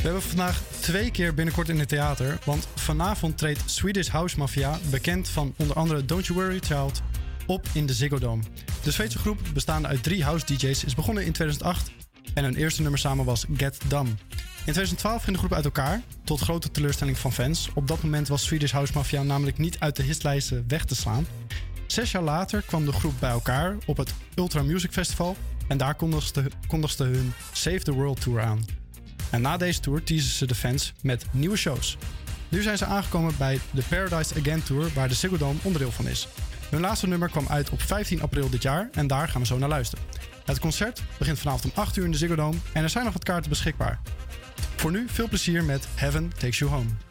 Speaker 20: We
Speaker 7: hebben vandaag twee keer binnenkort in het theater. Want vanavond treedt Swedish House Mafia, bekend van onder andere Don't You Worry Child, op in de Ziggo Dome. De Zweedse groep, bestaande uit drie house DJ's, is begonnen in 2008 en hun eerste nummer samen was Get Dumb. In 2012 ging de groep uit elkaar, tot grote teleurstelling van fans. Op dat moment was Swedish House Mafia namelijk niet uit de hitlijsten weg te slaan. Zes jaar later kwam de groep bij elkaar op het Ultra Music Festival en daar kondigde, kondigde hun Save the World Tour aan. En na deze tour teasen ze de fans met nieuwe shows. Nu zijn ze aangekomen bij de Paradise Again Tour, waar de Ziggo Dome onderdeel van is. Hun laatste nummer kwam uit op 15 april dit jaar en daar gaan we zo naar luisteren. Het concert begint vanavond om 8 uur in de Ziggo Dome en er zijn nog wat kaarten beschikbaar. Voor nu veel plezier met Heaven Takes You Home.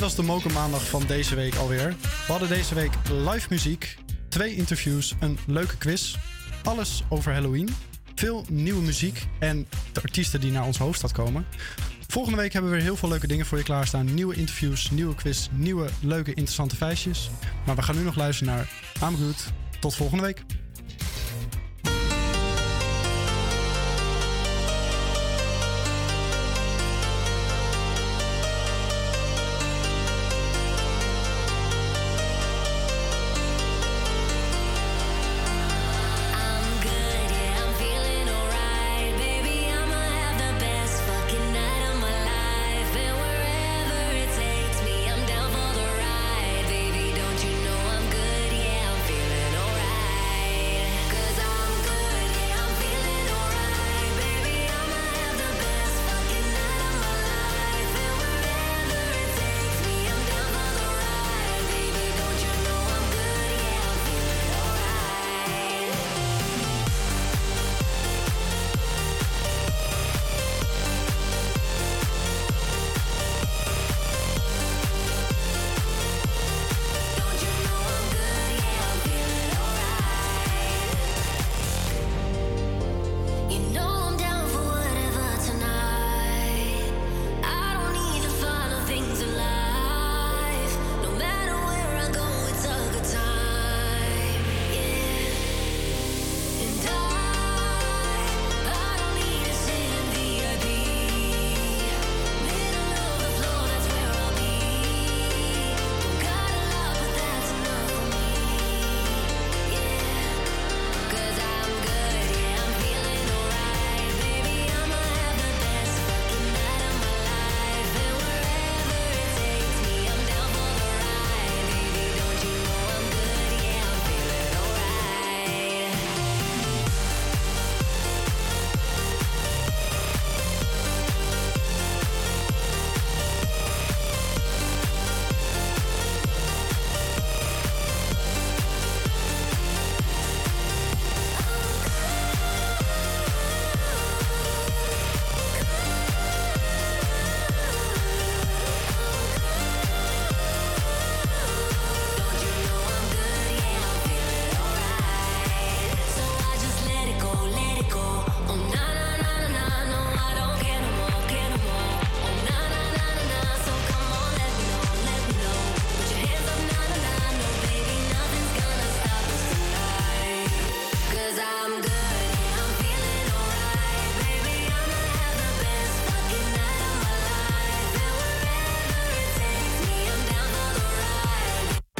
Speaker 7: Dit was de Moken Maandag van deze week alweer. We hadden deze week live muziek, twee interviews, een leuke quiz. Alles over Halloween. Veel nieuwe muziek en de artiesten die naar onze hoofdstad komen. Volgende week hebben we weer heel veel leuke dingen voor je klaarstaan. Nieuwe interviews, nieuwe quiz, nieuwe leuke interessante feitjes. Maar we gaan nu nog luisteren naar I'm. Tot volgende week.